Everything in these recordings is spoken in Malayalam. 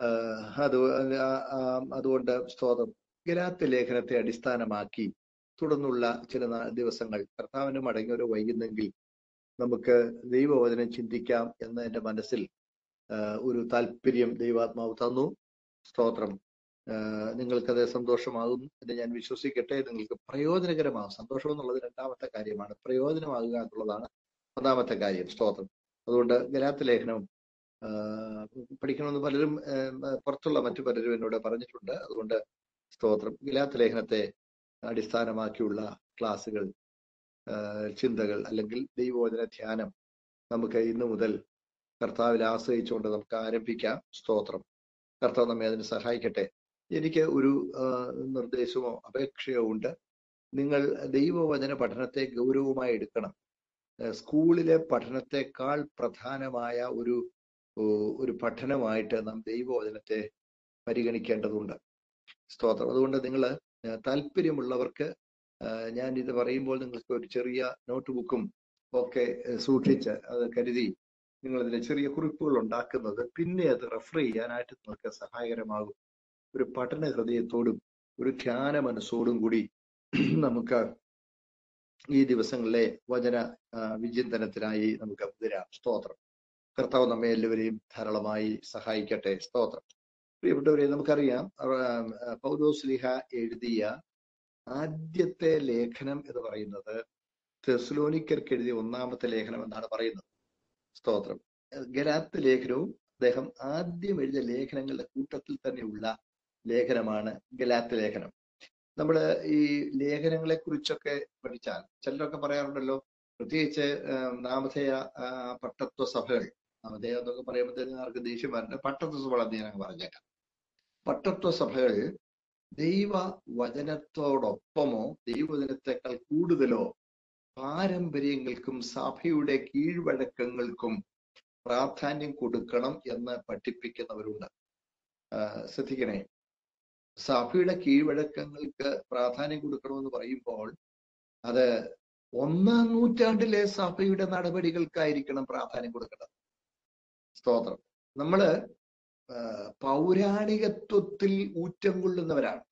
അത് അതുകൊണ്ട് സ്തോത്രം. ഗലാത്ത് ലേഖനത്തെ അടിസ്ഥാനമാക്കി തുടർന്നുള്ള ചില ദിവസങ്ങൾ കർത്താവിന് മടങ്ങി ഒരു വൈകുന്നെങ്കിൽ നമുക്ക് ദൈവവചനം ചിന്തിക്കാം എന്ന് എന്റെ മനസ്സിൽ ഒരു താല്പര്യം ദൈവാത്മാവ് തന്നു. സ്തോത്രം. നിങ്ങൾക്കത് സന്തോഷമാകും എന്ന് ഞാൻ വിശ്വസിക്കട്ടെ. നിങ്ങൾക്ക് പ്രയോജനകരമാകും. സന്തോഷം എന്നുള്ളത് രണ്ടാമത്തെ കാര്യമാണ്. പ്രയോജനമാകുക എന്നുള്ളതാണ് ഒന്നാമത്തെ കാര്യം. സ്തോത്രം. അതുകൊണ്ട് ഗലാത്ത് ലേഖനം പഠിക്കണമെന്ന് പലരും പുറത്തുള്ള മറ്റു പലരും എന്നോട് പറഞ്ഞിട്ടുണ്ട്. അതുകൊണ്ട് സ്തോത്രം. ഗിലാത്ത ലേഖനത്തെ അടിസ്ഥാനമാക്കിയുള്ള ക്ലാസ്സുകൾ ചിന്തകൾ അല്ലെങ്കിൽ ദൈവവചന ധ്യാനം നമുക്ക് ഇന്നു മുതൽ കർത്താവിൽ ആശ്രയിച്ചുകൊണ്ട് നമുക്ക് ആരംഭിക്കാം. സ്തോത്രം. കർത്താവ് നമ്മെ അതിന് സഹായിക്കട്ടെ. എനിക്ക് ഒരു നിർദ്ദേശമോ അപേക്ഷയോ ഉണ്ട്. നിങ്ങൾ ദൈവവചന പഠനത്തെ ഗൗരവമായി എടുക്കണം. സ്കൂളിലെ പഠനത്തെക്കാൾ പ്രധാനമായ ഒരു ഒരു പഠനമായിട്ട് നാം ദൈവവചനത്തെ പരിഗണിക്കേണ്ടതുണ്ട്. സ്തോത്രം. അതുകൊണ്ട് നിങ്ങൾ താല്പര്യമുള്ളവർക്ക് ഞാൻ ഇത് പറയുമ്പോൾ നിങ്ങൾക്ക് ഒരു ചെറിയ നോട്ട് ബുക്കും ഒക്കെ സൂക്ഷിച്ച് അത് കരുതി നിങ്ങൾ അതിലെ ചെറിയ കുറിപ്പുകൾ ഉണ്ടാക്കുന്നത് പിന്നെ അത് റെഫർ ചെയ്യാനായിട്ട് നിങ്ങൾക്ക് സഹായകരമാകും. ഒരു പഠന ഹൃദയത്തോടും ഒരു ധ്യാന മനസ്സോടും കൂടി നമുക്ക് ഈ ദിവസങ്ങളിലെ വചന വിചിന്തനത്തിനായി നമുക്ക് മുതിരാം സ്തോത്രം. കർത്താവ് നമ്മെ എല്ലാവരെയും ധാരാളമായി സഹായിക്കട്ടെ. സ്തോത്രം. പ്രിയപ്പെട്ടവരെ നമുക്കറിയാം പൗരോസ്ലിഹ എഴുതിയ ആദ്യത്തെ ലേഖനം എന്ന് പറയുന്നത് തെസ്ലോനിക്കർക്ക് എഴുതിയ ഒന്നാമത്തെ ലേഖനം എന്നാണ് പറയുന്നത്. സ്തോത്രം. ഗലാത്ത് ലേഖനവും അദ്ദേഹം ആദ്യം എഴുതിയ ലേഖനങ്ങളുടെ കൂട്ടത്തിൽ തന്നെയുള്ള ലേഖനമാണ് ഗലാത്ത് ലേഖനം. നമ്മൾ ഈ ലേഖനങ്ങളെ കുറിച്ചൊക്കെ പഠിച്ചാൽ ചിലരൊക്കെ പറയാറുണ്ടല്ലോ പ്രത്യേകിച്ച് നാമധേയ പട്ടത്വ സഭകൾ നാമധേയ എന്നൊക്കെ പറയുമ്പോഴത്തേനും ആർക്ക് ദേഷ്യം വരണ്ട. പട്ടത്വ സഭ പറഞ്ഞേക്കാം. പട്ടത്വ സഭകൾ ദൈവ വചനത്തോടൊപ്പമോ ദൈവവചനത്തെക്കാൾ കൂടുതലോ പാരമ്പര്യങ്ങൾക്കും സഭയുടെ കീഴ്വഴക്കങ്ങൾക്കും പ്രാധാന്യം കൊടുക്കണം എന്ന് പഠിപ്പിക്കുന്നവരുണ്ട്. ശ്രദ്ധിക്കണേ. സഭയുടെ കീഴ്വഴക്കങ്ങൾക്ക് പ്രാധാന്യം കൊടുക്കണമെന്ന് പറയുമ്പോൾ അത് ഒന്നാം നൂറ്റാണ്ടിലെ സഭയുടെ നടപടികൾക്കായിരിക്കണം പ്രാധാന്യം കൊടുക്കേണ്ടത്. സ്തോത്രം. നമ്മൾ പൗരാണികത്വത്തിൽ ഊറ്റം കൊള്ളുന്നവരാണ്.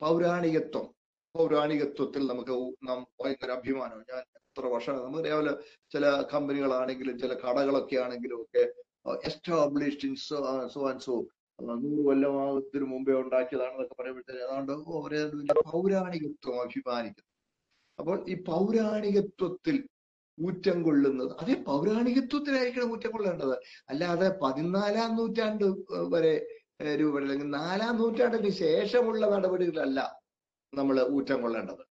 പൗരാണികത്വം. പൗരാണികത്വത്തിൽ നമുക്ക് നാം ഭയങ്കര അഭിമാനം. ഞാൻ എത്ര വർഷം നമുക്കറിയാമല്ലോ ചില കമ്പനികളാണെങ്കിലും ചില കടകളൊക്കെ ആണെങ്കിലും ഒക്കെ established in so and so നൂറ് കൊല്ലമാകത്തിന് മുമ്പേ ഉണ്ടാക്കിയതാണെന്നൊക്കെ പറയുമ്പോഴത്തേക്ക് ഏതാണ്ട് അവരെ പൗരാണികത്വം അഭിമാനിക്കുന്നു. അപ്പോൾ ഈ പൗരാണികത്വത്തിൽ ഊറ്റം കൊള്ളുന്നത്. അതേ പൗരാണികത്വത്തിലായിരിക്കണം ഊറ്റം കൊള്ളേണ്ടത്. അല്ലാതെ പതിനാലാം നൂറ്റാണ്ട് വരെ രൂപയുടെ രൂപ അല്ലെങ്കിൽ നാലാം നൂറ്റാണ്ടിന് ശേഷമുള്ള നടപടികളല്ല നമ്മൾ ഊറ്റം കൊള്ളേണ്ടത്.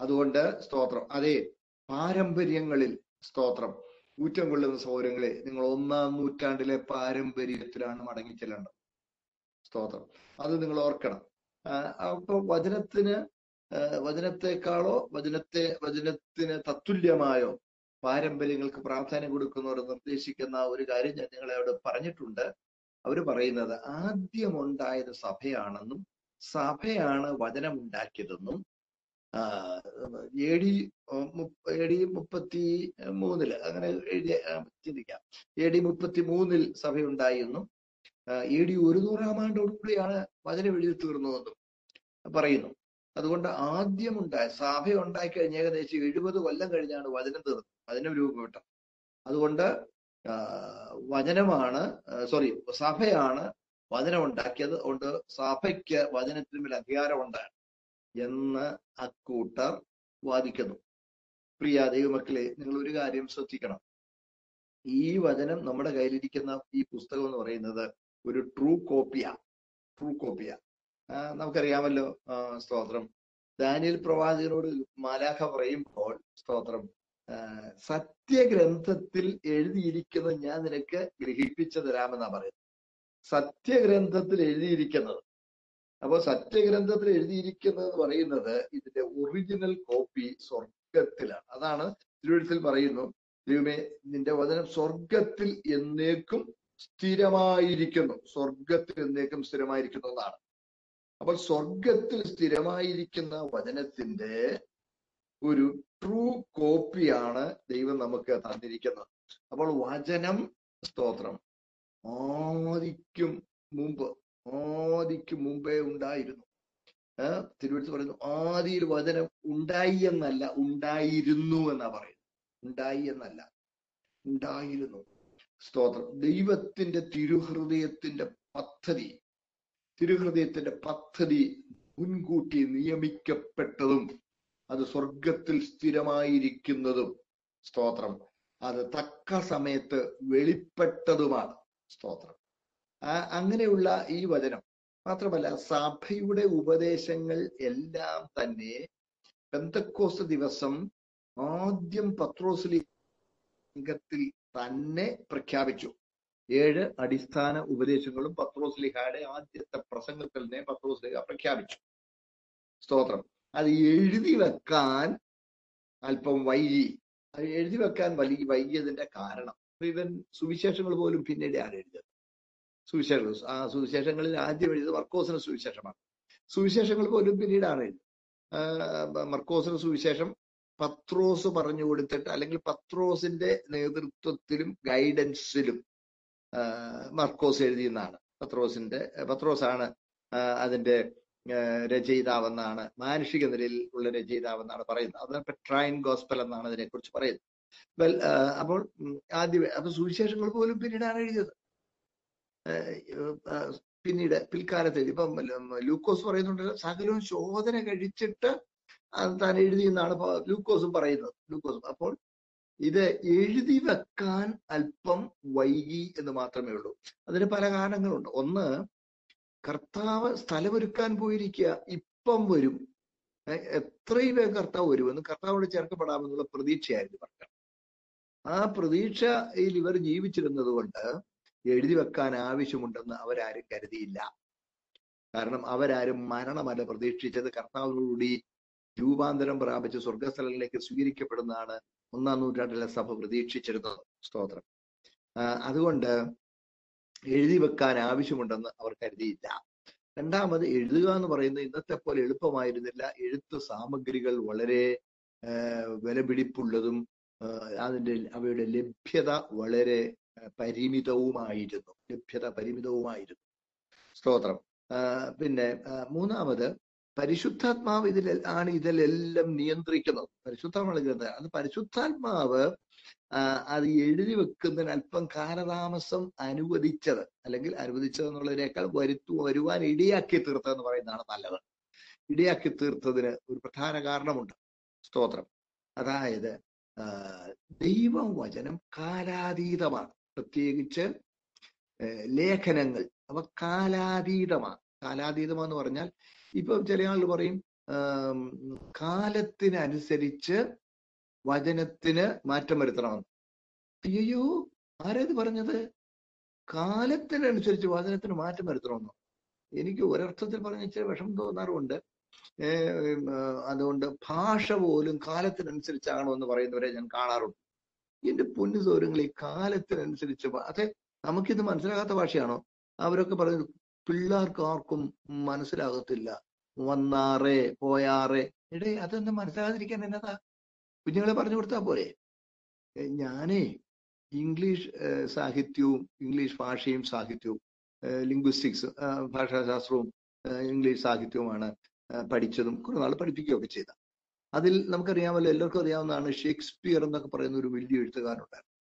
അതുകൊണ്ട് സ്തോത്രം. അതെ പാരമ്പര്യങ്ങളിൽ സ്തോത്രം. ഊറ്റം കൊള്ളുന്ന സൗകര്യങ്ങളെ നിങ്ങൾ ഒന്നാം നൂറ്റാണ്ടിലെ പാരമ്പര്യത്തിലാണ് മടങ്ങി ചെല്ലേണ്ടത്. സ്തോത്രം. അത് നിങ്ങൾ ഓർക്കണം. അപ്പൊ വചനത്തിന് വചനത്തെക്കാളോ വചനത്തെ വചനത്തിന് തത്തുല്യമായോ പാരമ്പര്യങ്ങൾക്ക് പ്രാധാന്യം കൊടുക്കുന്നവർ നിർദ്ദേശിക്കുന്ന ഒരു കാര്യം ഞാൻ നിങ്ങളെ അവിടെ പറഞ്ഞിട്ടുണ്ട്. അവർ പറയുന്നത് ആദ്യമുണ്ടായത് സഭയാണെന്നും സഭയാണ് വചനം ഉണ്ടാക്കിയതെന്നും എ ഡി എ ഡി മുപ്പത്തി മൂന്നിൽ അങ്ങനെ എഴുതിയ ചിന്തിക്കാം. എ ഡി മുപ്പത്തി മൂന്നിൽ സഭയുണ്ടായി എന്നും എ ഡി ഒരു നൂറാം ആണ്ടോടുകൂടിയാണ് വചനം എഴുതി തീർന്നതെന്നും പറയുന്നു. അതുകൊണ്ട് ആദ്യമുണ്ടായ സഭ ഉണ്ടാക്കി കഴിഞ്ഞ ഏകദേശം എഴുപത് കൊല്ലം കഴിഞ്ഞാണ് വചനം തീർന്നത്. വചനം രൂപപ്പെട്ടത് അതുകൊണ്ട് വചനമാണ് സോറി സഭയാണ് വചനം ഉണ്ടാക്കിയത് അതുകൊണ്ട് സഭയ്ക്ക് വചനത്തിന് മേൽ അധികാരമുണ്ട് എന്ന് അക്കൂട്ടർ വാദിക്കുന്നു. പ്രിയ ദൈവമക്കളെ നിങ്ങൾ ഒരു കാര്യം ശ്രദ്ധിക്കണം. ഈ വചനം നമ്മുടെ കയ്യിലിരിക്കുന്ന ഈ പുസ്തകം എന്ന് പറയുന്നത് ഒരു ട്രൂ കോപ്പിയാ ട്രൂ കോപ്പിയാ നമുക്കറിയാമല്ലോ സ്തോത്രം. ദാനിയൽ പ്രവാചകനോട് മാലാഖ പറയുമ്പോൾ സ്തോത്രം സത്യഗ്രന്ഥത്തിൽ എഴുതിയിരിക്കുന്നത് ഞാൻ നിനക്ക് ഗ്രഹിപ്പിച്ചു തരാമെന്നാ പറയുന്നത്. സത്യഗ്രന്ഥത്തിൽ എഴുതിയിരിക്കുന്നത്. അപ്പൊ സത്യഗ്രന്ഥത്തിൽ എഴുതിയിരിക്കുന്നത് എന്ന് പറയുന്നത് ഇതിന്റെ ഒറിജിനൽ കോപ്പി സ്വർഗത്തിലാണ് അതാണ് തിരുവഴുത്തിൽ പറയുന്നു ദൈവമേ നിന്റെ വചനം സ്വർഗത്തിൽ എന്നേക്കും സ്ഥിരമായിരിക്കുന്നു. സ്വർഗത്തിൽ എന്നേക്കും സ്ഥിരമായിരിക്കുന്നു എന്നാണ്. അപ്പോൾ സ്വർഗത്തിൽ സ്ഥിരമായിരിക്കുന്ന വചനത്തിന്റെ ഒരു ട്രൂ കോപ്പിയാണ് ദൈവം നമുക്ക് തന്നിരിക്കുന്നത്. അപ്പോൾ വചനം സ്തോത്രം. ആദിക്കും മുമ്പ് ആദിക്കും മുമ്പേ ഉണ്ടായിരുന്നു. ആ, തിരുവനന്തപുരത്ത് പറയുന്നു ആദിയിൽ വചനം ഉണ്ടായി എന്നല്ല ഉണ്ടായിരുന്നു എന്നാ പറയുന്നത്. ഉണ്ടായി എന്നല്ല ഉണ്ടായിരുന്നു. സ്തോത്രം. ദൈവത്തിന്റെ തിരുഹൃദയത്തിന്റെ പദ്ധതി തിരുഹൃദയത്തിന്റെ പദ്ധതി മുൻകൂട്ടി നിയമിക്കപ്പെട്ടതും അത് സ്വർഗത്തിൽ സ്ഥിരമായിരിക്കുന്നതും സ്തോത്രം. അത് തക്ക സമയത്ത് വെളിപ്പെട്ടതുമാണ് സ്തോത്രം. ആ അങ്ങനെയുള്ള ഈ വചനം മാത്രമല്ല സഭയുടെ ഉപദേശങ്ങൾ എല്ലാം തന്നെ പെന്തക്കോസ് ദിവസം ആദ്യം പത്രോസിലി സംഘത്തിൽ തന്നെ പ്രഖ്യാപിച്ചു. ഏഴ് അടിസ്ഥാന ഉപദേശങ്ങളും പത്രോസ്ലിഹയുടെ ആദ്യത്തെ പ്രസംഗത്തിൽ തന്നെ പത്രോസ്ലിഹ പ്രഖ്യാപിച്ചു. സ്തോത്രം. അത് എഴുതി വെക്കാൻ അല്പം വൈകി. അത് എഴുതി വെക്കാൻ വലിയ വൈകിയതിന്റെ കാരണം. ഇവൻ സുവിശേഷങ്ങൾ പോലും പിന്നീട് ആരും എഴുതിയത് സുവിശേഷങ്ങൾ. ആ സുവിശേഷങ്ങളിൽ ആദ്യം എഴുതിയത് മർക്കോസിന് സുവിശേഷമാണ്. സുവിശേഷങ്ങൾ പോലും പിന്നീടാണ് എഴുതിയത് ആ, മർക്കോസിന് സുവിശേഷം പത്രോസ് പറഞ്ഞു കൊടുത്തിട്ട് അല്ലെങ്കിൽ പത്രോസിന്റെ നേതൃത്വത്തിലും ഗൈഡൻസിലും മർക്കോസ് എഴുതിയെന്നാണ്. പത്രോസിന്റെ പത്രോസാണ് അതിന്റെ രചയിതാവെന്നാണ്. മാനുഷിക നിലയിൽ ഉള്ള രചയിതാവെന്നാണ് പറയുന്നത്. അത് പെട്രൈൻ ഗോസ്പൽ എന്നാണ് അതിനെക്കുറിച്ച് പറയുന്നത്. വെൽ അപ്പോൾ ഉം, ആദ്യമേ അപ്പൊ സുവിശേഷങ്ങൾ പോലും പിന്നീടാണ് എഴുതിയത്. പിന്നീട് പിൽക്കാലത്ത് ഇപ്പം ലൂക്കോസ് പറയുന്നുണ്ട് സകലവും ശോധന കഴിച്ചിട്ട് താൻ എഴുതി എന്നാണ് ലൂക്കോസും പറയുന്നത്. ലൂക്കോസും. അപ്പോൾ ഇത് എഴുതി വെക്കാൻ അല്പം വൈകി എന്ന് മാത്രമേ ഉള്ളൂ. അതിന് പല കാരണങ്ങളുണ്ട്. ഒന്ന് കർത്താവ് സ്ഥലമൊരുക്കാൻ പോയിരിക്കുക ഇപ്പം വരും. എത്രയും വേഗം കർത്താവ് വരുമെന്ന് കർത്താവോട് ചേർക്കപ്പെടാമെന്നുള്ള പ്രതീക്ഷയായിരുന്നു പറഞ്ഞത് ആ പ്രതീക്ഷയിൽ ഇവർ ജീവിച്ചിരുന്നത് കൊണ്ട് എഴുതി വെക്കാൻ ആവശ്യമുണ്ടെന്ന് അവരാരും കരുതിയില്ല. കാരണം അവരാരും മരണമല്ല പ്രതീക്ഷിച്ചത്. കർത്താവിനോടുകൂടി രൂപാന്തരം പ്രാപിച്ച് സ്വർഗസ്ഥലങ്ങളിലേക്ക് സ്വീകരിക്കപ്പെടുന്നതാണ് ഒന്നാം നൂറ്റാണ്ടിലെ സഭ പ്രതീക്ഷിച്ചിരുന്നത്. സ്തോത്രം. അതുകൊണ്ട് എഴുതി വെക്കാൻ ആവശ്യമുണ്ടെന്ന് അവർ കരുതിയില്ല. രണ്ടാമത് എഴുതുക എന്ന് പറയുന്നത് ഇന്നത്തെ പോലെ എളുപ്പമായിരുന്നില്ല. എഴുത്ത് സാമഗ്രികൾ വളരെ വിലപിടിപ്പുള്ളതും അതിന്റെ അവയുടെ ലഭ്യത വളരെ പരിമിതവുമായിരുന്നു. ലഭ്യത പരിമിതവുമായിരുന്നു. സ്തോത്രം. പിന്നെ മൂന്നാമത് പരിശുദ്ധാത്മാവ് ഇതിൽ ആണ് ഇതിലെല്ലാം നിയന്ത്രിക്കുന്നത്. പരിശുദ്ധാത്മാവ് ഗ്രന്ഥം അത് പരിശുദ്ധാത്മാവ് അത് എഴുതി വെക്കുന്നതിന് അല്പം കാലതാമസം അനുവദിച്ചത്. അല്ലെങ്കിൽ അനുവദിച്ചത് എന്നുള്ളതിനേക്കാൾ വരുത്തു വരുവാൻ ഇടയാക്കി തീർത്തതെന്ന് പറയുന്നതാണ് നല്ലത്. ഇടയാക്കി തീർത്തതിന് ഒരു പ്രധാന കാരണമുണ്ട്. സ്തോത്രം. അതായത് ദൈവം വചനം കാലാതീതമാണ്. പ്രത്യേകിച്ച് ലേഖനങ്ങൾ അവ കാലാതീതമാണ്. കാലാതീതമാന്ന് പറഞ്ഞാൽ ഇപ്പം ചില ആളുകൾ പറയും കാലത്തിനനുസരിച്ച് വചനത്തിന് മാറ്റം വരുത്തണമെന്ന് അയ്യോ ആരേത് പറഞ്ഞത്? കാലത്തിനനുസരിച്ച് വചനത്തിന് മാറ്റം വരുത്തണമെന്നോ എനിക്ക് ഒരർത്ഥത്തിൽ പറഞ്ഞ ഇച്ചിരി വിഷമം തോന്നാറുണ്ട് അതുകൊണ്ട് ഭാഷ പോലും കാലത്തിനനുസരിച്ചാണോ എന്ന് പറയുന്നവരെ ഞാൻ കാണാറുണ്ട്. എന്റെ പൊന്നു സൗരങ്ങൾ ഈ കാലത്തിനനുസരിച്ച് അതെ നമുക്കിത് മനസ്സിലാകാത്ത ഭാഷയാണോ? അവരൊക്കെ പറഞ്ഞു പിള്ളേർക്ക് ആർക്കും മനസ്സിലാകത്തില്ല. വന്നാറേ പോയാറേ. എടേ അതൊന്നും മനസ്സിലാകാതിരിക്കാൻ എന്നതാ? കുഞ്ഞുങ്ങളെ പറഞ്ഞു കൊടുത്താൽ പോരെ. ഞാനേ ഇംഗ്ലീഷ് സാഹിത്യവും ഇംഗ്ലീഷ് ഭാഷയും സാഹിത്യവും ലിംഗ്വിസ്റ്റിക്സ് ഭാഷാശാസ്ത്രവും ഇംഗ്ലീഷ് സാഹിത്യവുമാണ് പഠിച്ചതും കുറെ നാൾ പഠിപ്പിക്കുകയൊക്കെ ചെയ്ത. അതിൽ നമുക്കറിയാമല്ലോ എല്ലാവർക്കും അറിയാവുന്നതാണ് ഷേക്സ്പിയർ എന്നൊക്കെ പറയുന്ന ഒരു വലിയ എഴുത്തുകാരുണ്ടായിരുന്നു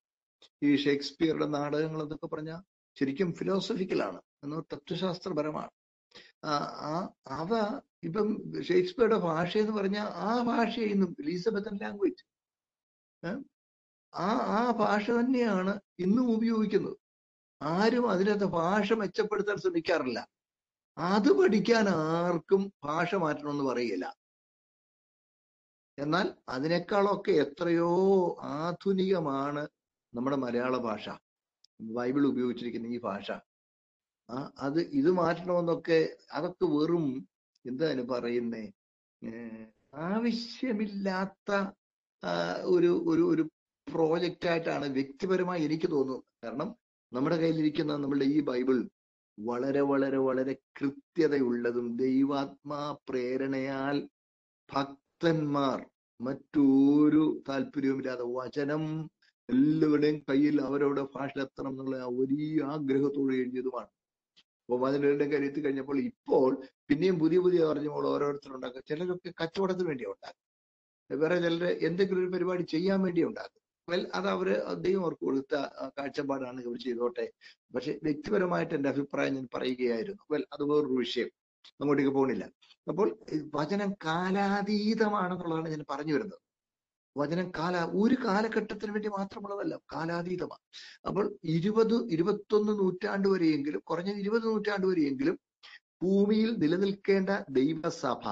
ഈ ഷേക്സ്പിയറുടെ നാടകങ്ങൾ എന്നൊക്കെ പറഞ്ഞാൽ ശരിക്കും ഫിലോസഫിക്കലാണ് എന്ന് തത്വശാസ്ത്രപരമാണ്. അവ ഇപ്പം ഷേക്സ്പിയറുടെ ഭാഷ എന്ന് പറഞ്ഞാൽ ആ ഭാഷയായിരുന്നു എലിസബത്തൻ ലാംഗ്വേജ്. ആ ആ ഭാഷ തന്നെയാണ് ഇന്നും ഉപയോഗിക്കുന്നത്. ആരും അതിനകത്ത് ഭാഷ മെച്ചപ്പെടുത്താൻ ശ്രമിക്കാറില്ല. അത് പഠിക്കാൻ ആർക്കും ഭാഷ മാറ്റണമെന്ന് പറയില്ല. എന്നാൽ അതിനേക്കാളൊക്കെ എത്രയോ ആധുനികമാണ് നമ്മുടെ മലയാള ഭാഷ. ബൈബിൾ ഉപയോഗിച്ചിരിക്കുന്ന ഈ ഭാഷ. ആ അത് ഇത് മാറ്റണമെന്നൊക്കെ അതൊക്കെ വെറും എന്താണ് പറയുന്നേ? ആവശ്യമില്ലാത്ത ഒരു ഒരു ഒരു പ്രോജക്റ്റ് ആയിട്ടാണ് വ്യക്തിപരമായി എനിക്ക് തോന്നുന്നത്. കാരണം നമ്മുടെ കയ്യിലിരിക്കുന്ന നമ്മളുടെ ഈ ബൈബിൾ വളരെ വളരെ വളരെ കൃത്യതയുള്ളതും ദൈവാത്മാ പ്രേരണയാൽ ഭക്തന്മാർ മറ്റൊരു താല്പര്യവുമില്ലാതെ വചനം എല്ലാവരുടെയും കയ്യിൽ അവരവരുടെ എത്തണം എന്നുള്ള വലിയ ആഗ്രഹത്തോട് എഴുതിയതുമാണ്. അപ്പൊ കരുത്തി കഴിഞ്ഞപ്പോൾ ഇപ്പോൾ പിന്നെയും പുതിയ പുതിയ പറഞ്ഞപ്പോൾ ഓരോരുത്തരുണ്ടാക്കുക ചിലരൊക്കെ കച്ചവടത്തിന് വേണ്ടി ഉണ്ടാക്കും വേറെ ചിലർ എന്തെങ്കിലും ഒരു പരിപാടി ചെയ്യാൻ വേണ്ടി ഉണ്ടാക്കും. വെൽ അത് അവർ ദൈവം അവർക്ക് കൊടുത്ത കാഴ്ചപ്പാടാണ് ഇവർ ചെയ്തോട്ടെ. പക്ഷെ വ്യക്തിപരമായിട്ട് എന്റെ അഭിപ്രായം ഞാൻ പറയുകയായിരുന്നു. വെൽ അത് വേറൊരു വിഷയം. അങ്ങോട്ടേക്ക് പോകുന്നില്ല അപ്പോൾ വചനം കാലാതീതമാണെന്നുള്ളതാണ് ഞാൻ പറഞ്ഞു വരുന്നത്. വചനം കാല ഒരു കാലഘട്ടത്തിന് വേണ്ടി മാത്രമുള്ളതല്ല കാലാതീതമാണ്. അപ്പോൾ ഇരുപത് ഇരുപത്തൊന്ന് നൂറ്റാണ്ട് വരെയെങ്കിലും കുറഞ്ഞ ഇരുപത് നൂറ്റാണ്ട് വരെയെങ്കിലും ഭൂമിയിൽ നിലനിൽക്കേണ്ട ദൈവസഭ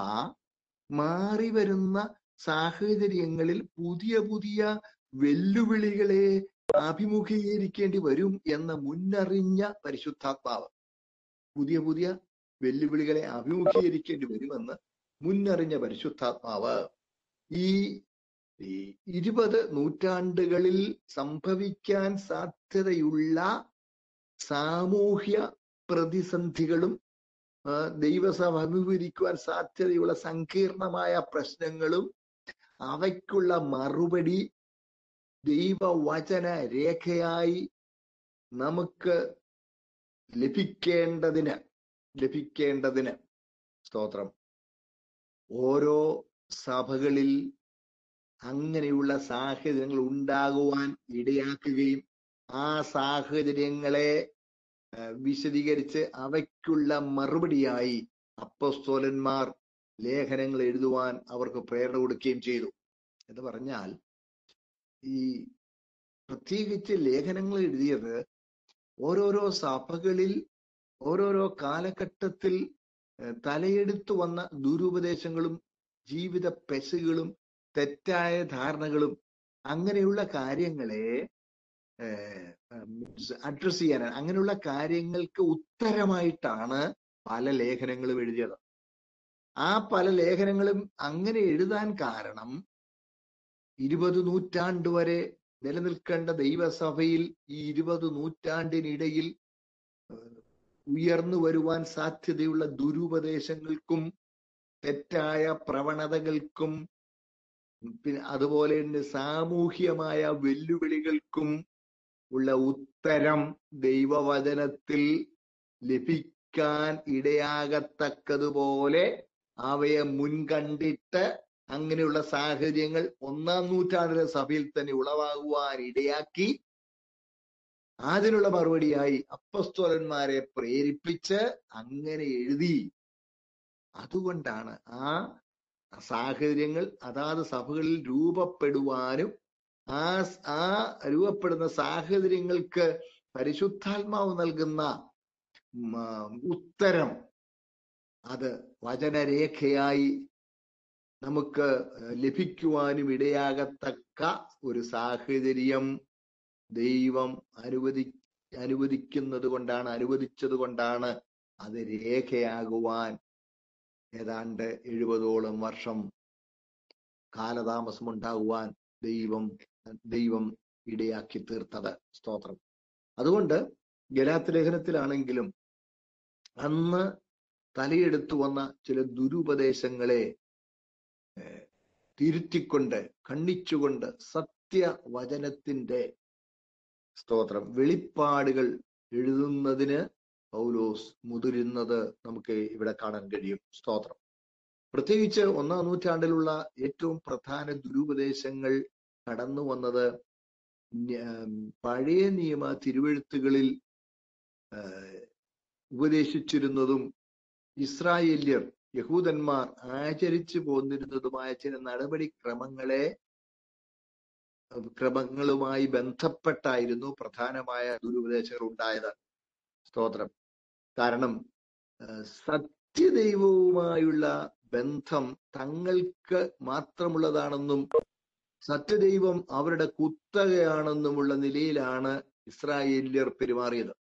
മാറി വരുന്ന സാഹചര്യങ്ങളിൽ പുതിയ പുതിയ വെല്ലുവിളികളെ അഭിമുഖീകരിക്കേണ്ടി വരും എന്ന മുന്നറിഞ്ഞ പരിശുദ്ധാത്മാവ് പുതിയ പുതിയ വെല്ലുവിളികളെ അഭിമുഖീകരിക്കേണ്ടി വരുമെന്ന് മുന്നറിഞ്ഞ പരിശുദ്ധാത്മാവ് ഈ ഈ ഇരുപത് നൂറ്റാണ്ടുകളിൽ സംഭവിക്കാൻ സാധ്യതയുള്ള സാമൂഹ്യ പ്രതിസന്ധികളും ദൈവസഭ അഭിമുഖീകരിക്കുവാൻ സാധ്യതയുള്ള സങ്കീർണമായ പ്രശ്നങ്ങളും അവയ്ക്കുള്ള മറുപടി ദൈവവചന രേഖയായി നമുക്ക് ലഭിക്കേണ്ടതിന് ലഭിക്കേണ്ടതിന് സ്തോത്രം. ഓരോ സഭകളിൽ അങ്ങനെയുള്ള സാഹചര്യങ്ങൾ ഉണ്ടാകുവാൻ ഇടയാക്കുകയും ആ സാഹചര്യങ്ങളെ വിശദീകരിച്ച് അവയ്ക്കുള്ള മറുപടിയായി അപ്പസ്തോലന്മാർ ലേഖനങ്ങൾ എഴുതുവാൻ അവർക്ക് പ്രേരണ കൊടുക്കുകയും ചെയ്തു. എന്ന് പറഞ്ഞാൽ ഈ പ്രത്യേകിച്ച് ലേഖനങ്ങൾ എഴുതിയത് ഓരോരോ സഭകളിൽ ഓരോരോ കാലഘട്ടത്തിൽ തലയെടുത്തു വന്ന ദുരുപദേശങ്ങളും ജീവിത പെശകുകളും തെറ്റായ ധാരണകളും അങ്ങനെയുള്ള കാര്യങ്ങളെ അഡ്രസ് ചെയ്യാൻ അങ്ങനെയുള്ള കാര്യങ്ങൾക്ക് ഉത്തരമായിട്ടാണ് പല ലേഖനങ്ങളും എഴുതിയത്. ആ പല ലേഖനങ്ങളും അങ്ങനെ എഴുതാൻ കാരണം ഇരുപത് നൂറ്റാണ്ട് വരെ നിലനിൽക്കേണ്ട ദൈവസഭയിൽ ഈ ഇരുപത് നൂറ്റാണ്ടിനിടയിൽ ഉയർന്നു വരുവാൻ സാധ്യതയുള്ള ദുരുപദേശങ്ങൾക്കും തെറ്റായ പ്രവണതകൾക്കും പിന്നെ അതുപോലെ തന്നെ സാമൂഹ്യമായ വെല്ലുവിളികൾക്കും ഉള്ള ഉത്തരം ദൈവവചനത്തിൽ ലഭിക്കാൻ ഇടയാകത്തക്കതുപോലെ അവയെ മുൻകണ്ടിട്ട് അങ്ങനെയുള്ള സാഹചര്യങ്ങൾ ഒന്നാം നൂറ്റാണ്ടിലെ സഭയിൽ തന്നെ ഉളവാകുവാൻ ഇടയാക്കി അതിനുള്ള മറുപടിയായി അപ്പസ്തോലന്മാരെ പ്രേരിപ്പിച്ച് അങ്ങനെ എഴുതി. അതുകൊണ്ടാണ് ആ സാഹചര്യങ്ങൾ അതാത് സഭകളിൽ രൂപപ്പെടുവാനും ആ ആ രൂപപ്പെടുന്ന സാഹചര്യങ്ങൾക്ക് പരിശുദ്ധാത്മാവ് നൽകുന്ന ഉത്തരം അത് വചനരേഖയായി നമുക്ക് ലഭിക്കുവാനും ഇടയാകത്തക്ക ഒരു സാഹചര്യം ദൈവം അനുവദി അനുവദിക്കുന്നത് കൊണ്ടാണ് അനുവദിച്ചത് കൊണ്ടാണ് അത് രേഖയാകുവാൻ ഏതാണ്ട് എഴുപതോളം വർഷം കാലതാമസം ഉണ്ടാകുവാൻ ദൈവം ദൈവം ഇടയാക്കി തീർത്തത് സ്തോത്രം. അതുകൊണ്ട് ഗലാത്ത് ലേഖനത്തിലാണെങ്കിലും അന്ന് തലയെടുത്തു വന്ന ചില ദുരുപദേശങ്ങളെ തിരുത്തിക്കൊണ്ട് ഖണ്ഡിച്ചുകൊണ്ട് സത്യവചനത്തിന്റെ സ്തോത്രം വെളിപ്പാടുകൾ എഴുതുന്നതിന് പൗലോസ് മുതിരുന്നത് നമുക്ക് ഇവിടെ കാണാൻ കഴിയും. സ്തോത്രം. പ്രത്യേകിച്ച് ഒന്നാം നൂറ്റാണ്ടിലുള്ള ഏറ്റവും പ്രധാന ദുരുപദേശങ്ങൾ കടന്നു വന്നത് പഴയ നിയമ തിരുവെഴുത്തുകളിൽ ഉപദേശിച്ചിരുന്നതും ഇസ്രായേല്യർ യഹൂദന്മാർ ആചരിച്ചു പോന്നിരുന്നതുമായ ചില നടപടിക്രമങ്ങളെ ക്രമങ്ങളുമായി ബന്ധപ്പെട്ടായിരുന്നു പ്രധാനമായ ദുരുപദേശങ്ങൾ ഉണ്ടായത്. സ്തോത്രം. കാരണം സത്യദൈവവുമായുള്ള ബന്ധം തങ്ങൾക്ക് മാത്രമുള്ളതാണെന്നും സത്യദൈവം അവരുടെ കുത്തകയാണെന്നുമുള്ള നിലയിലാണ് ഇസ്രായേല്യർ പെരുമാറിയത്.